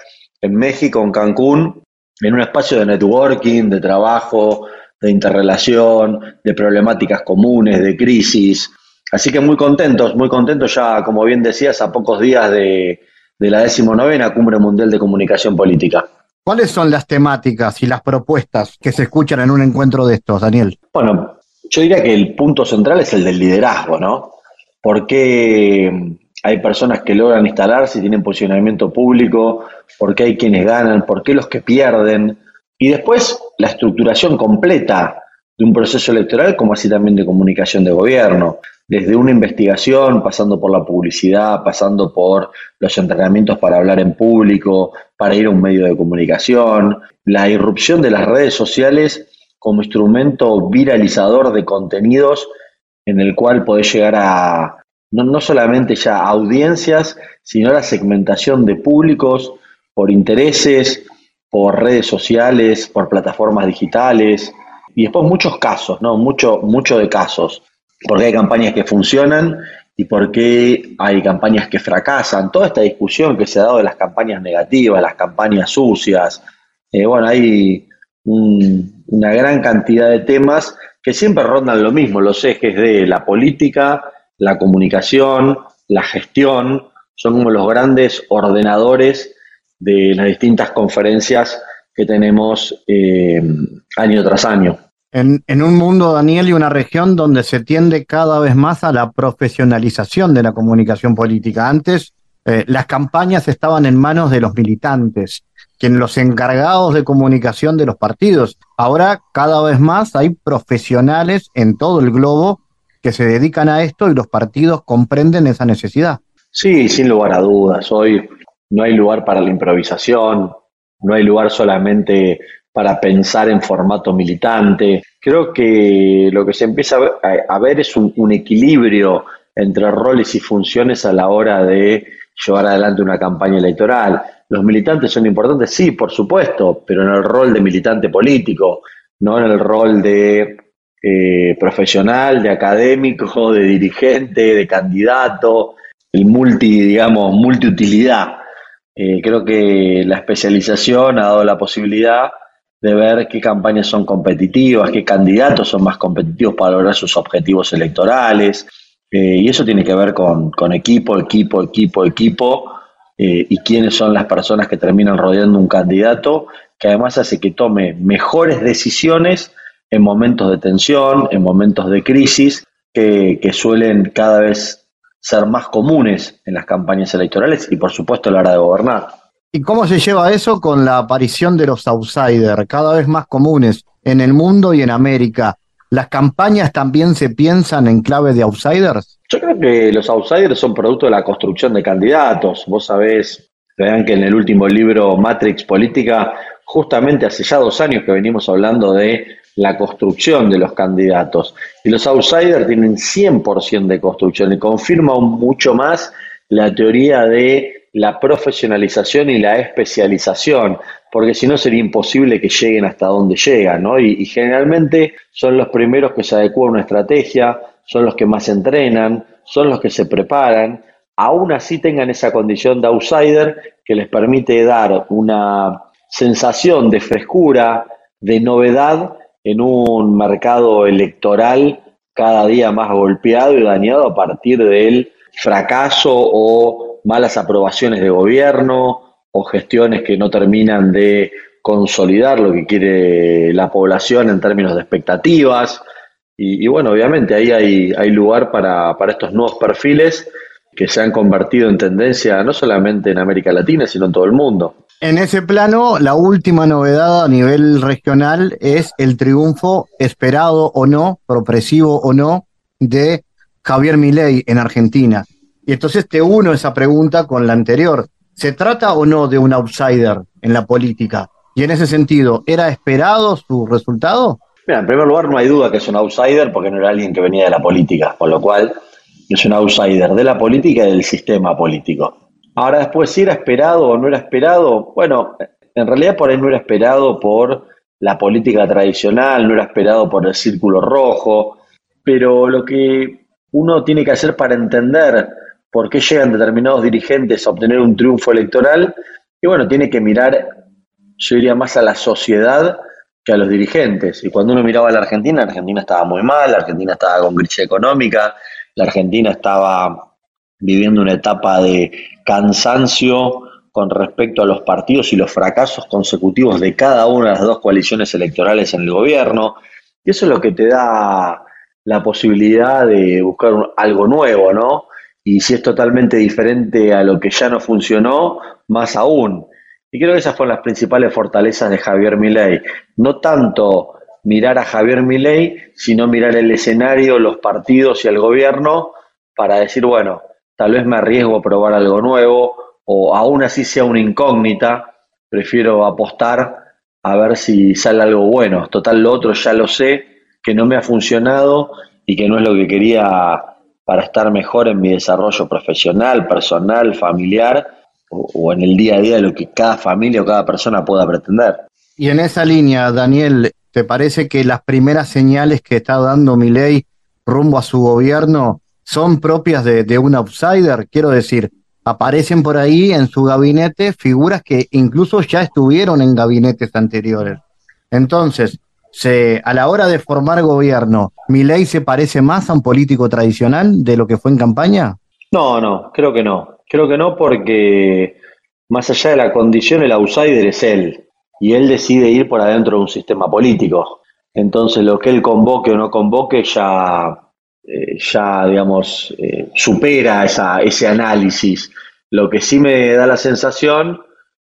E: en México, en Cancún, en un espacio de networking, de trabajo, de interrelación, de problemáticas comunes, de crisis. Así que muy contentos, muy contentos ya, como bien decías, a pocos días de, de la decimonovena Cumbre Mundial de Comunicación Política.
A: ¿Cuáles son las temáticas y las propuestas que se escuchan en un encuentro de estos, Daniel?
E: Bueno, yo diría que el punto central es el del liderazgo, ¿no? ¿Por qué hay personas que logran instalarse y tienen posicionamiento público? ¿Por qué hay quienes ganan? ¿Por qué los que pierden? Y después la estructuración completa de un proceso electoral, como así también de comunicación de gobierno, desde una investigación, pasando por la publicidad, pasando por los entrenamientos para hablar en público, para ir a un medio de comunicación, la irrupción de las redes sociales como instrumento viralizador de contenidos en el cual podés llegar a no, solamente ya audiencias, sino a la segmentación de públicos por intereses, por redes sociales, por plataformas digitales y después muchos casos, ¿no? Mucho, mucho de casos. Porque hay campañas que funcionan y por qué hay campañas que fracasan. Toda esta discusión que se ha dado de las campañas negativas, las campañas sucias. Eh, bueno, hay un, una gran cantidad de temas que siempre rondan lo mismo, los ejes de la política, la comunicación, la gestión, son como los grandes ordenadores de las distintas conferencias que tenemos eh, año tras año.
A: En, un mundo, Daniel, y una región donde se tiende cada vez más a la profesionalización de la comunicación política. Antes, eh, las campañas estaban en manos de los militantes quien los encargados de comunicación de los partidos. Ahora cada vez más hay profesionales en todo el globo que se dedican a esto y los partidos comprenden esa necesidad.
E: Sí, sin lugar a dudas. Hoy no hay lugar para la improvisación, no hay lugar solamente para pensar en formato militante. Creo que lo que se empieza a ver, es un equilibrio entre roles y funciones a la hora de llevar adelante una campaña electoral. ¿Los militantes son importantes? Sí, por supuesto, pero en el rol de militante político, no en el rol de eh, profesional, de académico, de dirigente, de candidato, el multi, digamos, multiutilidad. Eh, creo que la especialización ha dado la posibilidad de ver qué campañas son competitivas, qué candidatos son más competitivos para lograr sus objetivos electorales. Eh, y eso tiene que ver con, equipo, equipo, equipo, equipo, eh, y quiénes son las personas que terminan rodeando un candidato, que además hace que tome mejores decisiones en momentos de tensión, en momentos de crisis, que, que suelen cada vez ser más comunes en las campañas electorales y por supuesto a la hora de gobernar.
A: ¿Y cómo se lleva eso con la aparición de los outsiders, cada vez más comunes en el mundo y en América? ¿Las campañas también se piensan en clave de outsiders?
E: Yo creo que los outsiders son producto de la construcción de candidatos. Vos sabés, vean que en el último libro Matrix Política, justamente hace ya dos años que venimos hablando de la construcción de los candidatos. Y los outsiders tienen 100% de construcción y confirma mucho más la teoría de la profesionalización y la especialización, porque si no sería imposible que lleguen hasta donde llegan. Y, generalmente son los primeros que se adecuan a una estrategia, son los que más entrenan, son los que se preparan, aún así tengan esa condición de outsider que les permite dar una sensación de frescura, de novedad en un mercado electoral cada día más golpeado y dañado a partir del fracaso o malas aprobaciones de gobierno o gestiones que no terminan de consolidar lo que quiere la población en términos de expectativas. Y, bueno, obviamente ahí hay, hay lugar para, para estos nuevos perfiles que se han convertido en tendencia no solamente en América Latina, sino en todo el mundo.
A: En ese plano, la última novedad a nivel regional es el triunfo esperado o no, progresivo o no, de Javier Milei en Argentina. Y entonces te uno esa pregunta con la anterior. ¿Se trata o no de un outsider en la política? Y en ese sentido, ¿era esperado su resultado?
E: Mira, en primer lugar no hay duda que es un outsider porque no era alguien que venía de la política, con lo cual es un outsider de la política y del sistema político. Ahora después, si era esperado o no era esperado, bueno, en realidad por ahí no era esperado por la política tradicional, no era esperado por el círculo rojo, pero lo que uno tiene que hacer para entender por qué llegan determinados dirigentes a obtener un triunfo electoral. Y bueno, tiene que mirar, yo diría más a la sociedad que a los dirigentes. Y cuando uno miraba a la Argentina, la Argentina estaba muy mal, la Argentina estaba con crisis económica, la Argentina estaba viviendo una etapa de cansancio con respecto a los partidos y los fracasos consecutivos de cada una de las dos coaliciones electorales en el gobierno. Y eso es lo que te da la posibilidad de buscar algo nuevo, ¿no? Y si es totalmente diferente a lo que ya no funcionó, más aún. Y creo que esas fueron las principales fortalezas de Javier Milei. No tanto mirar a Javier Milei, sino mirar el escenario, los partidos y el gobierno para decir, bueno, tal vez me arriesgo a probar algo nuevo o aún así sea una incógnita, prefiero apostar a ver si sale algo bueno. Total, lo otro ya lo sé, que no me ha funcionado y que no es lo que quería para estar mejor en mi desarrollo profesional, personal, familiar o, en el día a día de lo que cada familia o cada persona pueda pretender.
A: Y en esa línea, Daniel, ¿te parece que las primeras señales que está dando mi ley rumbo a su gobierno son propias de un outsider? Quiero decir, aparecen por ahí en su gabinete figuras que incluso ya estuvieron en gabinetes anteriores. Entonces, se, a la hora de formar gobierno, ¿mi ley se parece más a un político tradicional de lo que fue en campaña?
E: No, no, creo que no. Creo que no porque más allá de la condición, el outsider es él. Y él decide ir por adentro de un sistema político. Entonces lo que él convoque o no convoque ya, eh, ya digamos, eh, supera esa, ese análisis. Lo que sí me da la sensación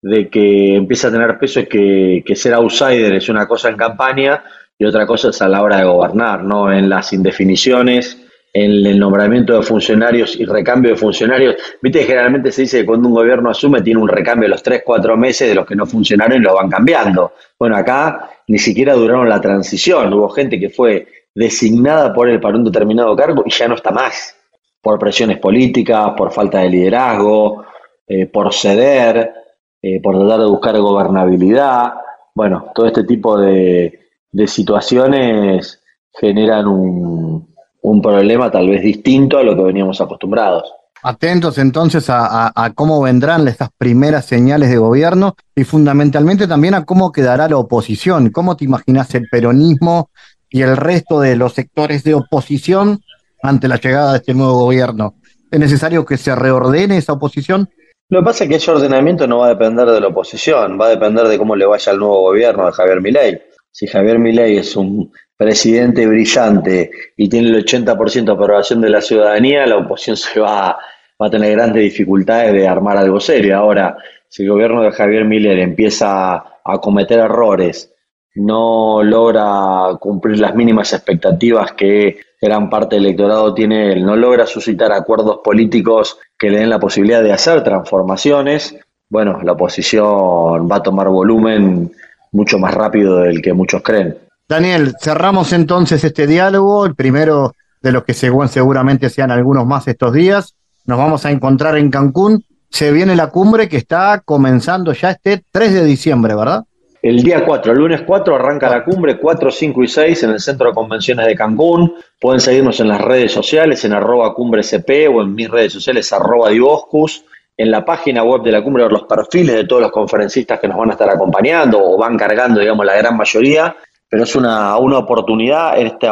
E: de que empieza a tener peso es que, ser outsider es una cosa en campaña y otra cosa es a la hora de gobernar, ¿no? En las indefiniciones, en el nombramiento de funcionarios y recambio de funcionarios. Viste que generalmente se dice que cuando un gobierno asume tiene un recambio de los 3, 4 meses de los que no funcionaron y lo van cambiando. Bueno, acá ni siquiera duraron la transición. Hubo gente que fue designada por él para un determinado cargo y ya no está más. Por presiones políticas, por falta de liderazgo, eh, por ceder. Eh, por tratar de buscar gobernabilidad. Bueno, todo este tipo de, situaciones generan un, problema tal vez distinto a lo que veníamos acostumbrados.
A: Atentos entonces a, cómo vendrán estas primeras señales de gobierno y fundamentalmente también a cómo quedará la oposición. ¿Cómo te imaginas el peronismo y el resto de los sectores de oposición ante la llegada de este nuevo gobierno? ¿Es necesario que se reordene esa oposición?
E: Lo que pasa es que ese ordenamiento no va a depender de la oposición, va a depender de cómo le vaya al nuevo gobierno de Javier Milei. Si Javier Milei es un presidente brillante y tiene el 80% de aprobación de la ciudadanía, la oposición se va va a tener grandes dificultades de armar algo serio. Ahora, si el gobierno de Javier Miller empieza a cometer errores, no logra cumplir las mínimas expectativas que gran parte del electorado tiene no logra suscitar acuerdos políticos que le den la posibilidad de hacer transformaciones, bueno, la oposición va a tomar volumen mucho más rápido del que muchos creen.
A: Daniel, cerramos entonces este diálogo, el primero de los que seguramente sean algunos más estos días nos vamos a encontrar en Cancún. Se viene la cumbre que está comenzando ya este 3 de diciembre, ¿verdad?
E: El día 4, el lunes 4 arranca la cumbre 4, 5 y 6 en el Centro de Convenciones de Cancún. Pueden seguirnos en las redes sociales, en arroba cumbrecp o en mis redes sociales arroba divoscus. En la página web de la cumbre, los perfiles de todos los conferencistas que nos van a estar acompañando o van cargando, digamos, la gran mayoría. Pero es una, una oportunidad, este,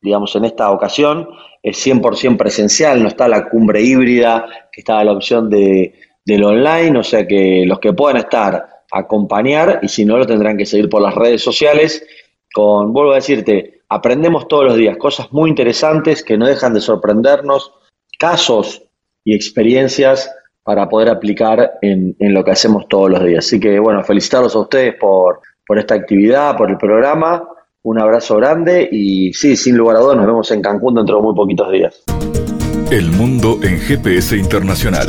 E: digamos, en esta ocasión, es 100% presencial, no está la cumbre híbrida, que está la opción de, del online, o sea que los que puedan estar, acompañar, y si no, lo tendrán que seguir por las redes sociales, con, vuelvo a decirte, aprendemos todos los días cosas muy interesantes que no dejan de sorprendernos, casos y experiencias para poder aplicar en, en lo que hacemos todos los días. Así que, bueno, felicitarlos a ustedes por, por esta actividad, por el programa un abrazo grande y sí, sin lugar a dudas, nos vemos en Cancún dentro de muy poquitos días.
B: El mundo en GPS internacional.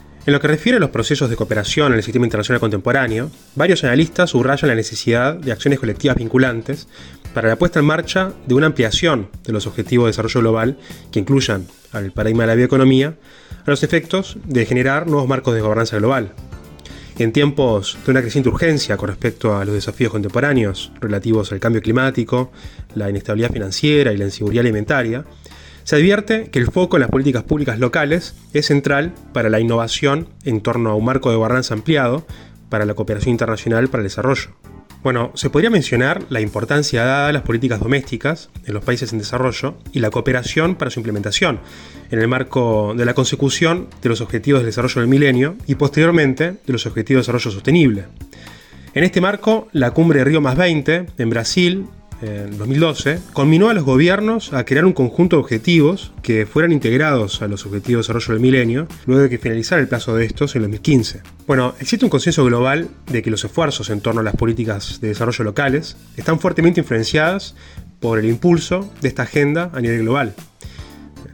F: En lo que refiere a los procesos de cooperación en el sistema internacional contemporáneo, varios analistas subrayan la necesidad de acciones colectivas vinculantes para la puesta en marcha de una ampliación de los objetivos de desarrollo global que incluyan al paradigma de la bioeconomía a los efectos de generar nuevos marcos de gobernanza global. En tiempos de una creciente urgencia con respecto a los desafíos contemporáneos relativos al cambio climático, la inestabilidad financiera y la inseguridad alimentaria, se advierte que el foco en las políticas públicas locales es central para la innovación en torno a un marco de gobernanza ampliado para la cooperación internacional para el desarrollo. Bueno, se podría mencionar la importancia dada a las políticas domésticas en los países en desarrollo y la cooperación para su implementación, en el marco de la consecución de los objetivos del desarrollo del milenio y posteriormente de los objetivos de desarrollo sostenible. En este marco, la cumbre de Río más 20 en Brasil en 2012, conminó a los gobiernos a crear un conjunto de objetivos que fueran integrados a los objetivos de desarrollo del milenio, luego de que finalizara el plazo de estos en 2015. Bueno, existe un consenso global de que los esfuerzos en torno a las políticas de desarrollo locales están fuertemente influenciadas por el impulso de esta agenda a nivel global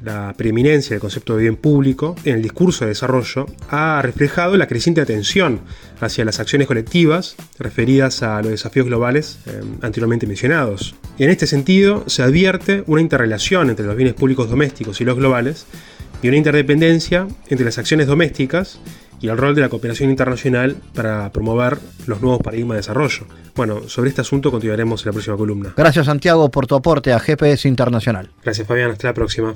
F: la preeminencia del concepto de bien público en el discurso de desarrollo ha reflejado la creciente atención hacia las acciones colectivas referidas a los desafíos globales eh, anteriormente mencionados. En este sentido, se advierte una interrelación entre los bienes públicos domésticos y los globales y una interdependencia entre las acciones domésticas y el rol de la cooperación internacional para promover los nuevos paradigmas de desarrollo. Bueno, sobre este asunto continuaremos en la próxima columna.
A: Gracias Santiago por tu aporte a GPS Internacional.
F: Gracias Fabián, hasta la próxima.